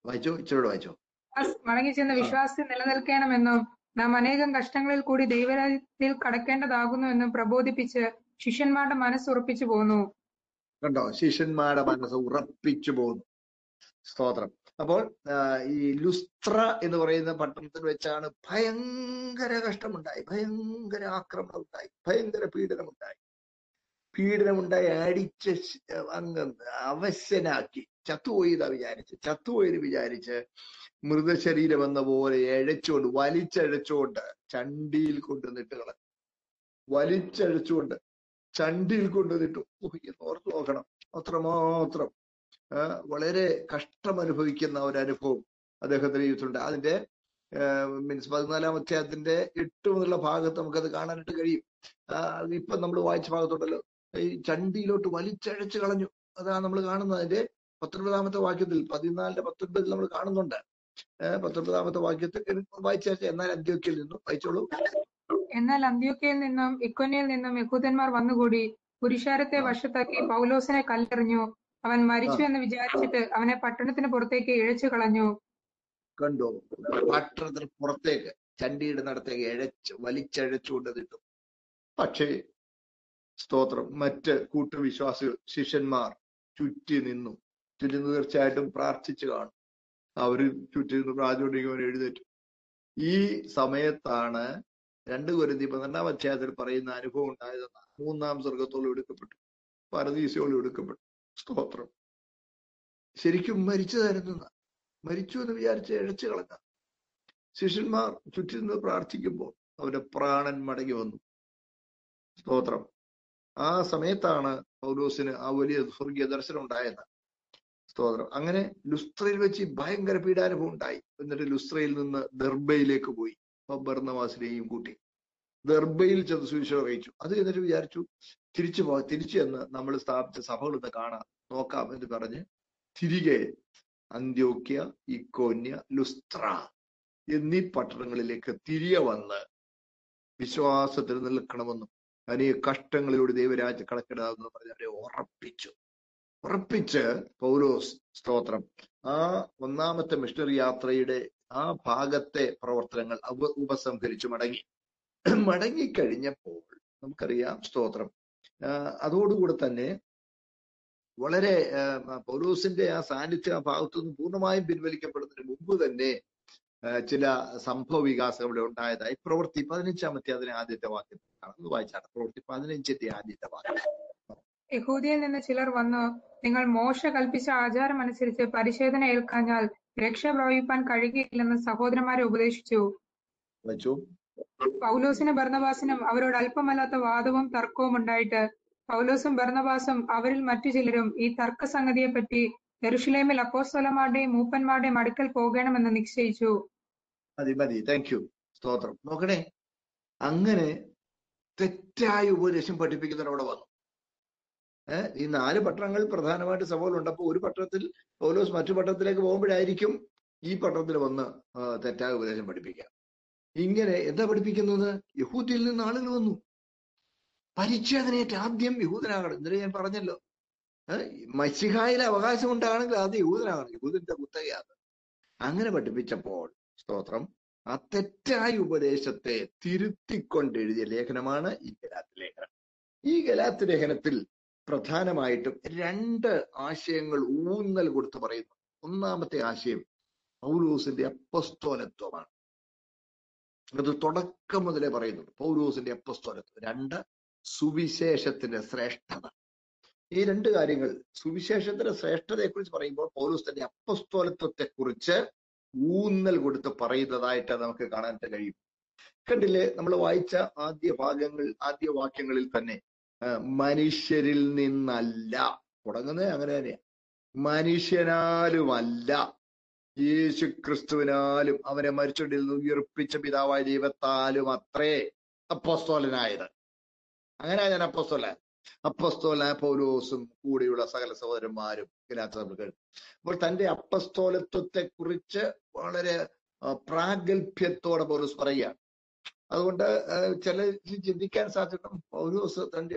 വായിച്ചോ ഇച്ചിരൂടെ വായിച്ചോ വിശ്വാസ് മടങ്ങിച്ചെന്ന് വിശ്വാസത്തിൽ നിലനിൽക്കണമെന്നും നാം അനേകം കഷ്ടങ്ങളിൽ കൂടി ദൈവരാജ്യത്തിൽ കടക്കേണ്ടതാകുന്നുവെന്നും പ്രബോധിപ്പിച്ച് ശിഷ്യന്മാരുടെ മനസ്സ് ഉറപ്പിച്ചു പോന്നു. കണ്ടോ? ശിഷ്യന്മാരുടെ മനസ്സ് ഉറപ്പിച്ചു പോകുന്നു സ്തോത്രം. അപ്പോൾ ഈ ലുസ്ത്ര എന്ന് പറയുന്ന പട്ടണത്തിൽ വെച്ചാണ് ഭയങ്കര കഷ്ടമുണ്ടായി. ഭയങ്കര ആക്രമണം ഉണ്ടായി ഭയങ്കര പീഡനമുണ്ടായി. പീഡനമുണ്ടായി അടിച്ച് അങ്ങ് അവശനാക്കി. ചത്തുപോയി വിചാരിച്ച്. ചത്തുപോയെന്ന് വിചാരിച്ച് മൃതശരീരം എന്ന പോലെ എഴച്ചുകൊണ്ട് വലിച്ചഴച്ചുകൊണ്ട് ചണ്ടിയിൽ കൊണ്ടുവന്നിട്ട് കളഞ്ഞു. വലിച്ചഴച്ചുകൊണ്ട് ചണ്ടിയിൽ കൊണ്ട് നിട്ടു ഓർത്തു നോക്കണം. അത്രമാത്രം വളരെ കഷ്ടം അനുഭവിക്കുന്ന ഒരു അനുഭവം അദ്ദേഹത്തിന്റെ ജീവിതത്തിലുണ്ട്. അതിന്റെ മീൻസ് പതിനാലാം അധ്യായത്തിന്റെ എട്ട് മുതലുള്ള ഭാഗത്ത് നമുക്കത് കാണാനായിട്ട് കഴിയും. ഇപ്പൊ നമ്മൾ വായിച്ച ഭാഗത്തുണ്ടല്ലോ. ഈ ചണ്ടിയിലോട്ട് വലിച്ചഴച്ച് കളഞ്ഞു. അതാണ് നമ്മൾ കാണുന്നത്. അതിന്റെ പത്തൊൻപതാമത്തെ വാക്യത്തിൽ പതിനാലിന്റെ പത്തൊൻപതിൽ നമ്മൾ കാണുന്നുണ്ട്. പത്തൊൻപതാമത്തെ വാക്യത്തിൽ വായിച്ചു എന്നാൽ അന്ത്യോക്കിയിൽ നിന്നും വായിച്ചോളൂ. എന്നാൽ അന്ത്യോക്കയിൽ നിന്നും ഇക്കൊന്യയിൽ നിന്നും യഹൂദന്മാർ വന്നുകൂടി പുരുഷാരത്തെ വശത്താക്കി പൗലോസിനെ കല്ലെറിഞ്ഞു. അവൻ മരിച്ചു എന്ന് വിചാരിച്ചിട്ട് അവനെ പട്ടണത്തിന് പുറത്തേക്ക് ഇഴച്ചു കളഞ്ഞു. കണ്ടോ. പട്ടണത്തിന് പുറത്തേക്ക് ചണ്ടിയുടെ നടത്തേക്ക് ഇഴച്ച് വലിച്ചഴച്ചുകൊണ്ട് നിട്ടു. പക്ഷേ സ്തോത്രം മറ്റ് കൂട്ടുവിശ്വാസികൾ ശിഷ്യന്മാർ ചുറ്റി നിന്നു. ചുറ്റി നിന്ന് തീർച്ചയായിട്ടും പ്രാർത്ഥിച്ചു കാണും. അവർ ചുറ്റി നിന്ന് പ്രാചോടിക്കവൻ എഴുന്നേറ്റു. ഈ സമയത്താണ് രണ്ട് കുരുതി പന്ത്രണ്ടാം അധ്യായത്തിൽ പറയുന്ന അനുഭവം ഉണ്ടായതെന്നാണ്. മൂന്നാം സ്വർഗത്തോളം എടുക്കപ്പെട്ടു പരദീസയോളം എടുക്കപ്പെട്ടു സ്തോത്രം. ശരിക്കും മരിച്ചു തരുന്ന മരിച്ചു എന്ന് വിചാരിച്ച് ഇഴച്ചു കളഞ്ഞ. ശിഷ്യന്മാർ ചുറ്റി നിന്ന് പ്രാർത്ഥിക്കുമ്പോൾ അവരുടെ പ്രാണൻ മടങ്ങി വന്നു. സ്തോത്രം. ആ സമയത്താണ് പൗലോസിന് ആ വലിയ സ്വർഗീയ ദർശനം ഉണ്ടായത്. സ്തോത്രം. അങ്ങനെ ലുസ്ത്രയിൽ വെച്ച് ഭയങ്കര പീഡാനുഭവം ഉണ്ടായി. എന്നിട്ട് ലുസ്ത്രയിൽ നിന്ന് ദർബയിലേക്ക് പോയി. ബർണവാസിനെയും കൂട്ടി. ദർബയിൽ ചെന്ന് സുവിശേഷം അറിയിച്ചു. അത് എന്നിട്ട് വിചാരിച്ചു തിരിച്ചു പോ തിരിച്ചു എന്ന് നമ്മൾ സ്ഥാപിച്ച സഭകൾ ഇന്ന് കാണാം. നോക്കാം എന്ന് പറഞ്ഞ് തിരികെ അന്ത്യോക്യ ഇക്കോന്യ ലുസ്ത്ര എന്നീ പട്ടണങ്ങളിലേക്ക് തിരികെ വന്ന് വിശ്വാസത്തിൽ നിൽക്കണമെന്നും അനേക കഷ്ടങ്ങളിലൂടെ ദൈവരാജ്യ കടക്കിടാമെന്ന് പറഞ്ഞ് അവരെ ഉറപ്പിച്ചു. ഉറപ്പിച്ച് പൗലോസ് സ്തോത്രം. ആ ഒന്നാമത്തെ മിഷണറി യാത്രയുടെ ആ ഭാഗത്തെ പ്രവർത്തനങ്ങൾ ഉപ ഉപസംഹരിച്ചു മടങ്ങി. മടങ്ങിക്കഴിഞ്ഞപ്പോൾ നമുക്കറിയാം സ്തോത്രം. അതോടുകൂടെ തന്നെ വളരെ പൗലോസിന്റെ ആ സാന്നിധ്യം ആ ഭാഗത്തു നിന്ന് പൂർണമായും പിൻവലിക്കപ്പെടുന്നതിന് മുമ്പ് തന്നെ ചില സംഭവ വികാസം ഇവിടെ ഉണ്ടായതായി പ്രവൃത്തി പതിനഞ്ചാമത്തെ അതിന് ആദ്യത്തെ വാക്യം കടന്നു വായിച്ചാണ്. പ്രവൃത്തി പതിനഞ്ചിന്റെ ആദ്യത്തെ വാക്യം. യഹൂദിയിൽ നിന്ന് ചിലർ വന്നു നിങ്ങൾ മോശ കൽപ്പിച്ച ആചാരം അനുസരിച്ച് പരിശോധന ഏൽക്കാഞ്ഞാൽ രക്ഷ പ്രവഹിപ്പാൻ കഴിയുകയില്ലെന്ന് സഹോദരന്മാരെ ഉപദേശിച്ചു. പൗലോസിനും ഭരണവാസിനും അവരോട് അല്പമല്ലാത്ത വാദവും തർക്കവും ഉണ്ടായിട്ട് പൗലോസും ബർന്നബാസും അവരിൽ മറ്റു ചിലരും ഈ തർക്ക സംഗതിയെപ്പറ്റി എറുഷലേമിൽ അപ്പോസ്തലമാരുടെയും മൂപ്പന്മാരുടെയും അടുക്കൽ പോകണമെന്ന് നിശ്ചയിച്ചു. മതി മതി. താങ്ക് യു സ്തോത്രം. നോക്കണേ അങ്ങനെ തെറ്റായ ഉപദേശം പഠിപ്പിക്കുന്നവർ അവിടെ വന്നു. ഈ നാല് പട്ടണങ്ങൾ പ്രധാനമായിട്ട് സഭകളുണ്ട് അപ്പൊ ഒരു പട്ടണത്തിൽ പൗലോസ് മറ്റു പട്ടണത്തിലേക്ക് പോകുമ്പോഴായിരിക്കും ഈ പട്ടണത്തിൽ വന്ന് തെറ്റായ ഉപദേശം പഠിപ്പിക്കുക. ഇങ്ങനെ എന്താ പഠിപ്പിക്കുന്നത്? യഹൂദിയിൽ നിന്ന് ആളുകൾ വന്നു. പരിച്ഛേദനയേറ്റ് ആദ്യം യഹൂദനാകണം. ഇന്നലെ ഞാൻ പറഞ്ഞല്ലോ. മസിഹായിലെ അവകാശം ഉണ്ടാണെങ്കിൽ ആദ്യം യഹൂദനാകണം. യഹൂദിന്റെ കുത്തകയാണ്. അങ്ങനെ പഠിപ്പിച്ചപ്പോൾ സ്തോത്രം ആ തെറ്റായ ഉപദേശത്തെ തിരുത്തിക്കൊണ്ട് എഴുതിയ ലേഖനമാണ് ഈ ഗലാത്ത് ലേഖനം. ഈ ഗലാത്ത് ലേഖനത്തിൽ പ്രധാനമായിട്ടും രണ്ട് ആശയങ്ങൾ ഊന്നൽ കൊടുത്ത് പറയുന്നു. ഒന്നാമത്തെ ആശയം പൗലൂസിന്റെ അപ്പസ്തോലത്വമാണ്. അത് തുടക്കം മുതലേ പറയുന്നുണ്ട്. പൗരൂസിന്റെ എപ്പസ്തോലത്ത് രണ്ട് സുവിശേഷത്തിന്റെ ശ്രേഷ്ഠത. ഈ രണ്ട് കാര്യങ്ങൾ സുവിശേഷത്തിന്റെ ശ്രേഷ്ഠതയെ കുറിച്ച് പറയുമ്പോൾ പൗലൂസ് തന്റെ അപ്പസ്തോലത്വത്തെ കുറിച്ച് ഊന്നൽ കൊടുത്ത് പറയുന്നതായിട്ട് നമുക്ക് കാണാൻ കഴിയും. കണ്ടില്ലേ? നമ്മൾ വായിച്ച ആദ്യ ഭാഗങ്ങൾ ആദ്യ വാക്യങ്ങളിൽ തന്നെ മനുഷ്യരിൽ നിന്നല്ല. തുടങ്ങുന്നത് അങ്ങനെ തന്നെയാ. മനുഷ്യനാലുമല്ല. യേശു ക്രിസ്തുവിനാലും അവനെ മരിച്ചുണ്ടിൽ നിന്ന് ഉയർപ്പിച്ച പിതാവായ ദൈവത്താലും അത്രേ അപ്പോസ്തോലനായത്. അങ്ങനെ ഞാൻ അപ്പോസ്തോല അപ്പസ്തോലനായ പൗലോസും കൂടെയുള്ള സകല സഹോദരന്മാരും ഗലാത്തസഭകൾ അപ്പോൾ തന്റെ അപ്പസ്തോലത്വത്തെ കുറിച്ച് വളരെ പ്രാഗൽഭ്യത്തോടെ പൗലോസ് പറയുകയാണ്. അതുകൊണ്ട് ചില ചിന്തിക്കാൻ സാധിക്കും പൗലോസ് തന്റെ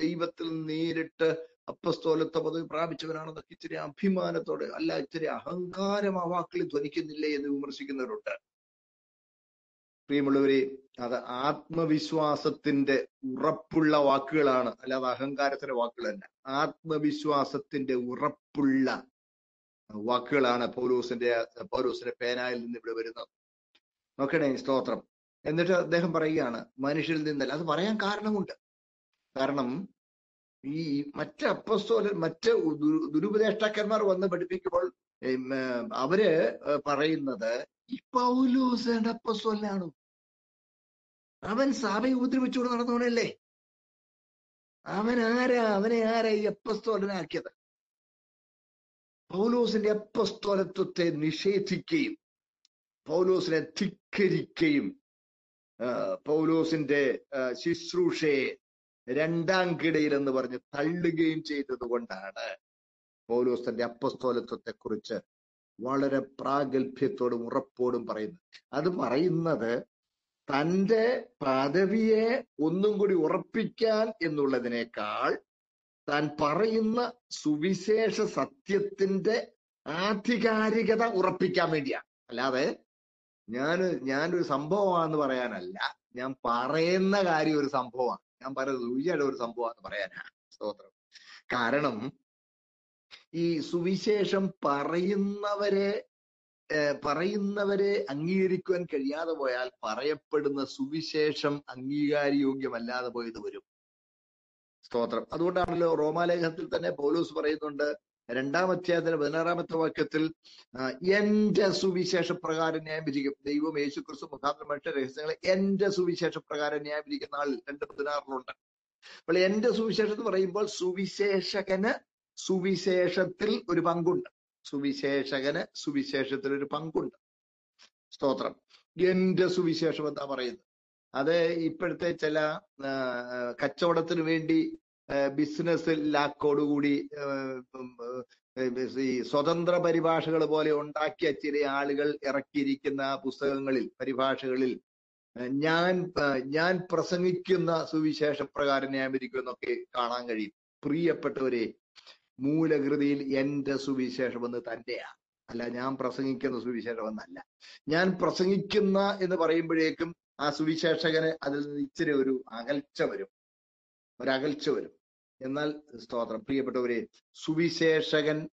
ദൈവത്തിൽ നേരിട്ട് അപ്പസ്തോലത്വ പദവി പ്രാപിച്ചവനാണെന്നൊക്കെ ഇച്ചിരി അഭിമാനത്തോടെ അല്ല ഇച്ചിരി അഹങ്കാരം ആ വാക്കിൽ ധ്വനിക്കുന്നില്ലേ എന്ന് വിമർശിക്കുന്നവരുണ്ട്. പ്രിയമുള്ളവരെ അത് ആത്മവിശ്വാസത്തിന്റെ ഉറപ്പുള്ള വാക്കുകളാണ് അല്ലാതെ അഹങ്കാരത്തിന്റെ വാക്കുകളല്ല ആത്മവിശ്വാസത്തിന്റെ ഉറപ്പുള്ള വാക്കുകളാണ് പൗലോസിന്റെ പൗലോസിന്റെ പേനായിൽ നിന്ന് ഇവിടെ വരുന്നത്. നോക്കണേ സ്തോത്രം. എന്നിട്ട് അദ്ദേഹം പറയുകയാണ് മനുഷ്യരിൽ നിന്നല്ല. അത് പറയാൻ കാരണമുണ്ട്. കാരണം ഈ മറ്റ് അപ്പസ്തോലൻ മറ്റ് ദുരു- ദുരുപദേഷ്ടാക്കന്മാർ വന്ന് പഠിപ്പിക്കുമ്പോൾ അവർ പറയുന്നത് ഈ പൗലൂസ് അപ്പസ്തോലനാണ്. അവൻ സഭയെ ഉപദ്രവിച്ചുകൊണ്ട് നടന്നവനല്ലേ? അവൻ ആരാ അവനെ ആരാ ഈ അപ്പസ്തോലനാക്കിയത്? പൗലോസിന്റെ അപ്പസ്തോലത്വത്തെ നിഷേധിക്കുകയും പൗലോസിനെ ധിക്കരിക്കുകയും പൗലോസിന്റെ ശുശ്രൂഷയെ രണ്ടാം കിടയിൽ എന്ന് പറഞ്ഞ് തള്ളുകയും ചെയ്തത് കൊണ്ടാണ് പൗലോസ് തന്റെ അപ്പസ്തോലത്വത്തെ കുറിച്ച് വളരെ പ്രാഗൽഭ്യത്തോടും ഉറപ്പോടും പറയുന്നത്. അത് പറയുന്നത് തന്റെ പദവിയെ ഒന്നും കൂടി ഉറപ്പിക്കാൻ എന്നുള്ളതിനേക്കാൾ താൻ പറയുന്ന സുവിശേഷ സത്യത്തിന്റെ ആധികാരികത ഉറപ്പിക്കാൻ വേണ്ടിയാണ് അല്ലാതെ ഞാൻ ഞാനൊരു സംഭവമാണെന്ന് പറയാനല്ല. ഞാൻ പറയുന്ന കാര്യം ഒരു സംഭവമാണ്. ഞാൻ പറയുന്നത് സുവിശേഷം ഒരു സംഭവമാണെന്ന് പറയാനാണ് സ്തോത്രം. കാരണം ഈ സുവിശേഷം പറയുന്നവരെ പറയുന്നവരെ അംഗീകരിക്കുവാൻ കഴിയാതെ പോയാൽ പറയപ്പെടുന്ന സുവിശേഷം അംഗീകാരയോഗ്യമല്ലാതെ പോയത് വരും. സ്തോത്രം. അതുകൊണ്ടാണല്ലോ റോമാലേഖനത്തിൽ തന്നെ പൗലോസ് പറയുന്നുണ്ട് രണ്ടാം അധ്യായത്തിന് പതിനാറാമത്തെ വാക്യത്തിൽ എന്റെ സുവിശേഷ പ്രകാരം ന്യായം വിധിക്കും. ദൈവം യേശു ക്രിസ്തു മുഖാന്തരം മനുഷ്യ രഹസ്യങ്ങളെ എന്റെ സുവിശേഷ പ്രകാരം ന്യായം വിധിക്കുന്ന ആൾ രണ്ട് പതിനാറിലുണ്ട്. അപ്പോൾ എന്റെ സുവിശേഷം എന്ന് പറയുമ്പോൾ സുവിശേഷകന് സുവിശേഷത്തിൽ ഒരു പങ്കുണ്ട്. സുവിശേഷകന് സുവിശേഷത്തിൽ ഒരു പങ്കുണ്ട്. സ്തോത്രം. എന്റെ സുവിശേഷം എന്താ പറയുന്നത്. അത് ഇപ്പോഴത്തെ ചില കച്ചവടത്തിന് വേണ്ടി ബിസിനസ് ലാക്കോടുകൂടി കൂടി ഈ സ്വതന്ത്ര പരിഭാഷകൾ പോലെ ഉണ്ടാക്കിയ ചില ആളുകൾ ഇറക്കിയിരിക്കുന്ന പുസ്തകങ്ങളിൽ പരിഭാഷകളിൽ ഞാൻ ഞാൻ പ്രസംഗിക്കുന്ന സുവിശേഷ പ്രകാരം ന്യായമിരിക്കും എന്നൊക്കെ കാണാൻ കഴിയും. പ്രിയപ്പെട്ടവരെ മൂലകൃതിയിൽ എന്റെ സുവിശേഷം എന്ന് തന്നെയാണ് അല്ല ഞാൻ പ്രസംഗിക്കുന്ന സുവിശേഷം എന്നല്ല ഞാൻ പ്രസംഗിക്കുന്ന എന്ന് പറയുമ്പോഴേക്കും ആ സുവിശേഷകന് അതിൽ നിന്ന് ഇച്ചിരി ഒരു അകൽച്ച വരും. ഒരകൽച്ച വരും. എന്നാൽ സ്തോത്രം. പ്രിയപ്പെട്ടവരെ സുവിശേഷകൻ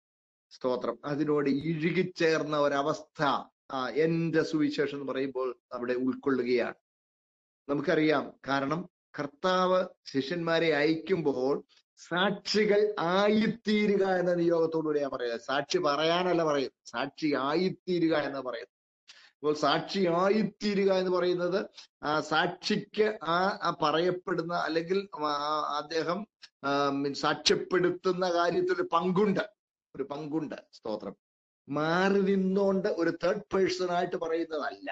സ്തോത്രം. അതിനോട് ഇഴുകിച്ചേർന്ന ഒരവസ്ഥ ആ എന്റെ സുവിശേഷം എന്ന് പറയുമ്പോൾ അവിടെ ഉൾക്കൊള്ളുകയാണ്. നമുക്കറിയാം കാരണം കർത്താവ് ശിഷ്യന്മാരെ അയക്കുമ്പോൾ സാക്ഷികൾ ആയിത്തീരുക എന്ന നിയോഗത്തോടുകൂടിയാണ് പറയുന്നത്. സാക്ഷി പറയാനല്ല പറയും സാക്ഷി ആയിത്തീരുക എന്ന് പറയുന്നത്. അപ്പോൾ സാക്ഷി ആയിത്തീരുക എന്ന് പറയുന്നത് ആ സാക്ഷിക്ക് ആ പറയപ്പെടുന്ന അല്ലെങ്കിൽ അദ്ദേഹം സാക്ഷ്യപ്പെടുത്തുന്ന കാര്യത്തിൽ ഒരു പങ്കുണ്ട് ഒരു പങ്കുണ്ട് സ്തോത്രം. മാറി നിന്നുകൊണ്ട് ഒരു തേർഡ് പേഴ്സൺ ആയിട്ട് പറയുന്നതല്ല.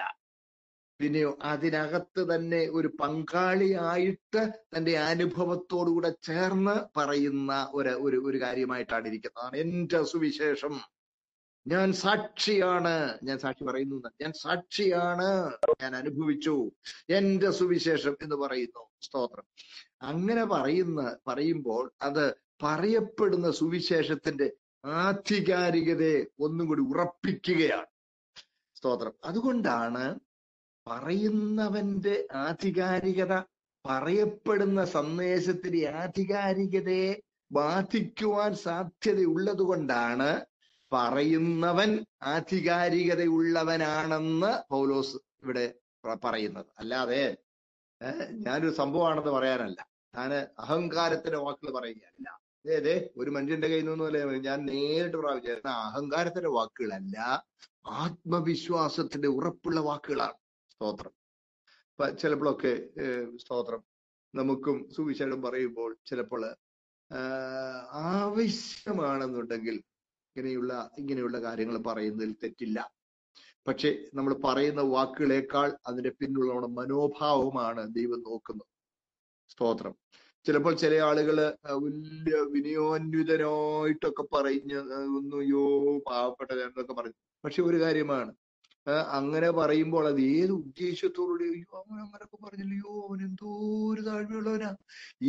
പിന്നെയോ അതിനകത്ത് തന്നെ ഒരു പങ്കാളിയായിട്ട് തന്റെ അനുഭവത്തോടുകൂടെ ചേർന്ന് പറയുന്ന ഒരു ഒരു കാര്യമായിട്ടാണ് ഇരിക്കുന്നതാണ് എന്റെ സുവിശേഷം. ഞാൻ സാക്ഷിയാണ്. ഞാൻ സാക്ഷി പറയുന്നു. ഞാൻ സാക്ഷിയാണ്. ഞാൻ അനുഭവിച്ചു. എന്റെ സുവിശേഷം എന്ന് പറയുന്നു. സ്തോത്രം. അങ്ങനെ പറയുന്ന പറയുമ്പോൾ അത് പറയപ്പെടുന്ന സുവിശേഷത്തിന്റെ ആധികാരികതയെ ഒന്നും കൂടി ഉറപ്പിക്കുകയാണ്. സ്തോത്രം. അതുകൊണ്ടാണ് പറയുന്നവന്റെ ആധികാരികത പറയപ്പെടുന്ന സന്ദേശത്തിന്റെ ആധികാരികതയെ ബാധിക്കുവാൻ സാധ്യതയുള്ളത് കൊണ്ടാണ് പറയുന്നവൻ ആധികാരികതയുള്ളവനാണെന്ന് പൗലോസ് ഇവിടെ പറയുന്നത്. അല്ലാതെ ഞാനൊരു സംഭവമാണെന്ന് പറയാനല്ല. ഞാൻ അഹങ്കാരത്തിന്റെ വാക്കുകൾ പറയുകയല്ല. അതെ അതെ ഒരു മനുഷ്യന്റെ കയ്യിൽ നിന്നൊന്നുമല്ല ഞാൻ നേരിട്ട് പ്രാപിച്ച അഹങ്കാരത്തിന്റെ വാക്കുകളല്ല ആത്മവിശ്വാസത്തിന്റെ ഉറപ്പുള്ള വാക്കുകളാണ് സ്തോത്രം. ചിലപ്പോഴൊക്കെ സ്തോത്രം. നമുക്കും സുവിശേഷം പറയുമ്പോൾ ചിലപ്പോൾ ആവശ്യമാണെന്നുണ്ടെങ്കിൽ ഇങ്ങനെയുള്ള ഇങ്ങനെയുള്ള കാര്യങ്ങൾ പറയുന്നതിൽ തെറ്റില്ല. പക്ഷെ നമ്മൾ പറയുന്ന വാക്കുകളേക്കാൾ അതിന്റെ പിന്നുള്ള നമ്മുടെ മനോഭാവമാണ് ദൈവം നോക്കുന്നത്. സ്തോത്രം. ചിലപ്പോൾ ചില ആളുകൾ വലിയ വിനയോന്വിതനായിട്ടൊക്കെ പറഞ്ഞ് ഒന്നുയോ പാവപ്പെട്ട എന്നൊക്കെ പറഞ്ഞു പക്ഷെ ഒരു കാര്യമാണ് അങ്ങനെ പറയുമ്പോൾ അത് ഏത് ഉദ്ദേശത്തോടുകൂടി അയ്യോ അവൻ അങ്ങനൊക്കെ പറഞ്ഞില്ലയോ അവൻ എന്തോ ഒരു താഴ്മയുള്ളവനാ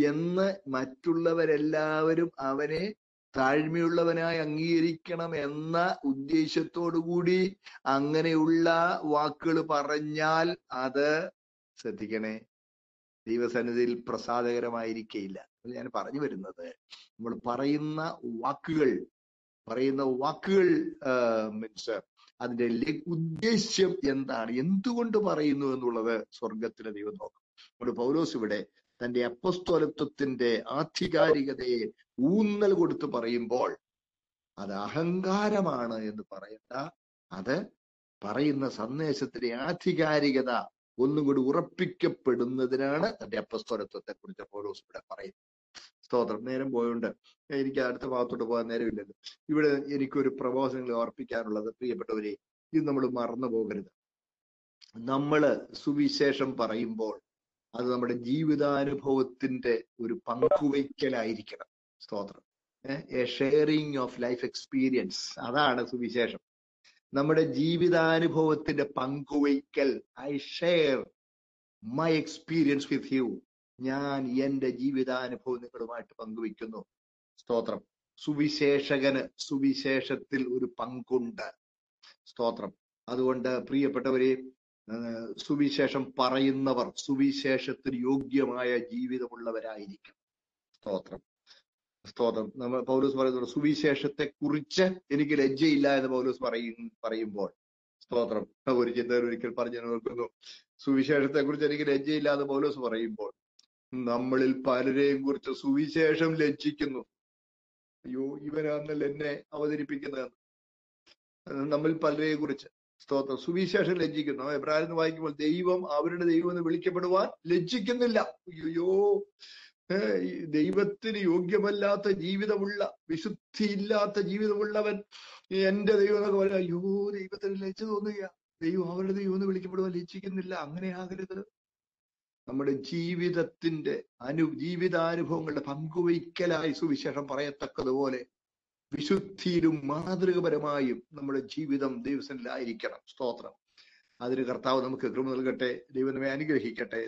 എന്ന് മറ്റുള്ളവരെല്ലാവരും അവനെ താഴ്മയുള്ളവനായി അംഗീകരിക്കണം എന്ന ഉദ്ദേശത്തോടു കൂടി അങ്ങനെയുള്ള വാക്കുകൾ പറഞ്ഞാൽ അത് ശ്രദ്ധിക്കണേ ദൈവസന്നിധിയിൽ പ്രസാദകരമായിരിക്കയില്ല. ഞാൻ പറഞ്ഞു വരുന്നത്. നമ്മൾ പറയുന്ന വാക്കുകൾ പറയുന്ന വാക്കുകൾ മീൻസ് അതിന്റെ ഉദ്ദേശ്യം എന്താണ്? എന്തുകൊണ്ട് പറയുന്നു എന്നുള്ളത് സ്വർഗത്തിലെ ദൈവം നോക്കും. നമ്മുടെ പൗലോസ് ഇവിടെ തന്റെ അപ്പസ്തോലത്വത്തിന്റെ ആധികാരികതയെ ഊന്നൽ കൊടുത്ത് പറയുമ്പോൾ അത് അഹങ്കാരമാണ് എന്ന് പറയണ്ട. അത് പറയുന്ന സന്ദേശത്തിലെ ആധികാരികത ഒന്നും കൂടി ഉറപ്പിക്കപ്പെടുന്നതിനാണ് തന്റെ അപ്പസ്വരത്വത്തെ കുറിച്ച് പൗലോസ് ഇവിടെ പറയുന്നത്. സ്തോത്രം. നേരം പോയോണ്ട് എനിക്ക് അടുത്ത ഭാഗത്തോട്ട് പോകാൻ നേരമില്ലല്ലോ. ഇവിടെ എനിക്കൊരു പ്രബോധനങ്ങൾ ഓർപ്പിക്കാനുള്ളത് പ്രിയപ്പെട്ടവരെ ഇത് നമ്മൾ മറന്നു പോകരുത്. നമ്മൾ സുവിശേഷം പറയുമ്പോൾ അത് നമ്മുടെ ജീവിതാനുഭവത്തിന്റെ ഒരു പങ്കുവയ്ക്കലായിരിക്കണം. സ്തോത്രം. A sharing of life experience അതാണ് സുവിശേഷം. നമ്മുടെ ജീവിതാനുഭവത്തിന്റെ പങ്കുവയ്ക്കൽ. I share my experience with you ഞാൻ എന്റെ ജീവിതാനുഭവം നിങ്ങളുമായിട്ട് പങ്കുവയ്ക്കുന്നു. സ്തോത്രം. സുവിശേഷകന് സുവിശേഷത്തിൽ ഒരു പങ്കുണ്ട്. സ്തോത്രം. അതുകൊണ്ട് പ്രിയപ്പെട്ടവരെ സുവിശേഷം പറയുന്നവർ സുവിശേഷത്തിന് യോഗ്യമായ ജീവിതമുള്ളവരായിരിക്കും സ്തോത്രം. സ്തോത്രം. നമ്മൾ പൗലോസ് പറയുന്നത് സുവിശേഷത്തെ കുറിച്ച് എനിക്ക് ലജ്ജയില്ല എന്ന് പൗലോസ് പറയും പറയുമ്പോൾ. സ്തോത്രം. ഒരു ചിന്ത ഒരിക്കൽ പറഞ്ഞു നോക്കുന്നു സുവിശേഷത്തെ കുറിച്ച് എനിക്ക് ലജ്ജയില്ല എന്ന് പൗലോസ് പറയുമ്പോൾ നമ്മളിൽ പലരെയും കുറിച്ച് സുവിശേഷം ലജ്ജിക്കുന്നു. അയ്യോ ഇവനാന്നല്ല എന്നെ അവതരിപ്പിക്കുന്നതെന്ന് നമ്മൾ പലരെയും കുറിച്ച്. സ്തോത്രം. സുവിശേഷം ലജ്ജിക്കുന്നു. എബ്രാഹിം വായിക്കുമ്പോൾ ദൈവം അവരുടെ ദൈവം എന്ന് വിളിക്കപ്പെടുവാൻ ലജ്ജിക്കുന്നില്ല. അയ്യോ ദൈവത്തിന് യോഗ്യമല്ലാത്ത ജീവിതമുള്ള വിശുദ്ധിയില്ലാത്ത ജീവിതമുള്ളവൻ എന്റെ ദൈവം എന്നൊക്കെ പറയാം അയ്യോ ദൈവത്തിന് ലജ്ജ തോന്നുക ദൈവം അവരുടെ ദൈവം എന്ന് വിളിക്കപ്പെടുവാൻ ലജ്ജിക്കുന്നില്ല. അങ്ങനെ ആകരുത്. നമ്മുടെ ജീവിതത്തിന്റെ അനു ജീവിതാനുഭവങ്ങളുടെ പങ്കുവയ്ക്കലായി സുവിശേഷം പറയത്തക്കതുപോലെ വിശുദ്ധിയിലും മാതൃകപരമായും നമ്മുടെ ജീവിതം ദൈവസനിലായിരിക്കണം സ്തോത്രം. അതിന് കർത്താവ് നമുക്ക് കൃപ നൽകട്ടെ ദൈവം നമ്മെ അനുഗ്രഹിക്കട്ടെ.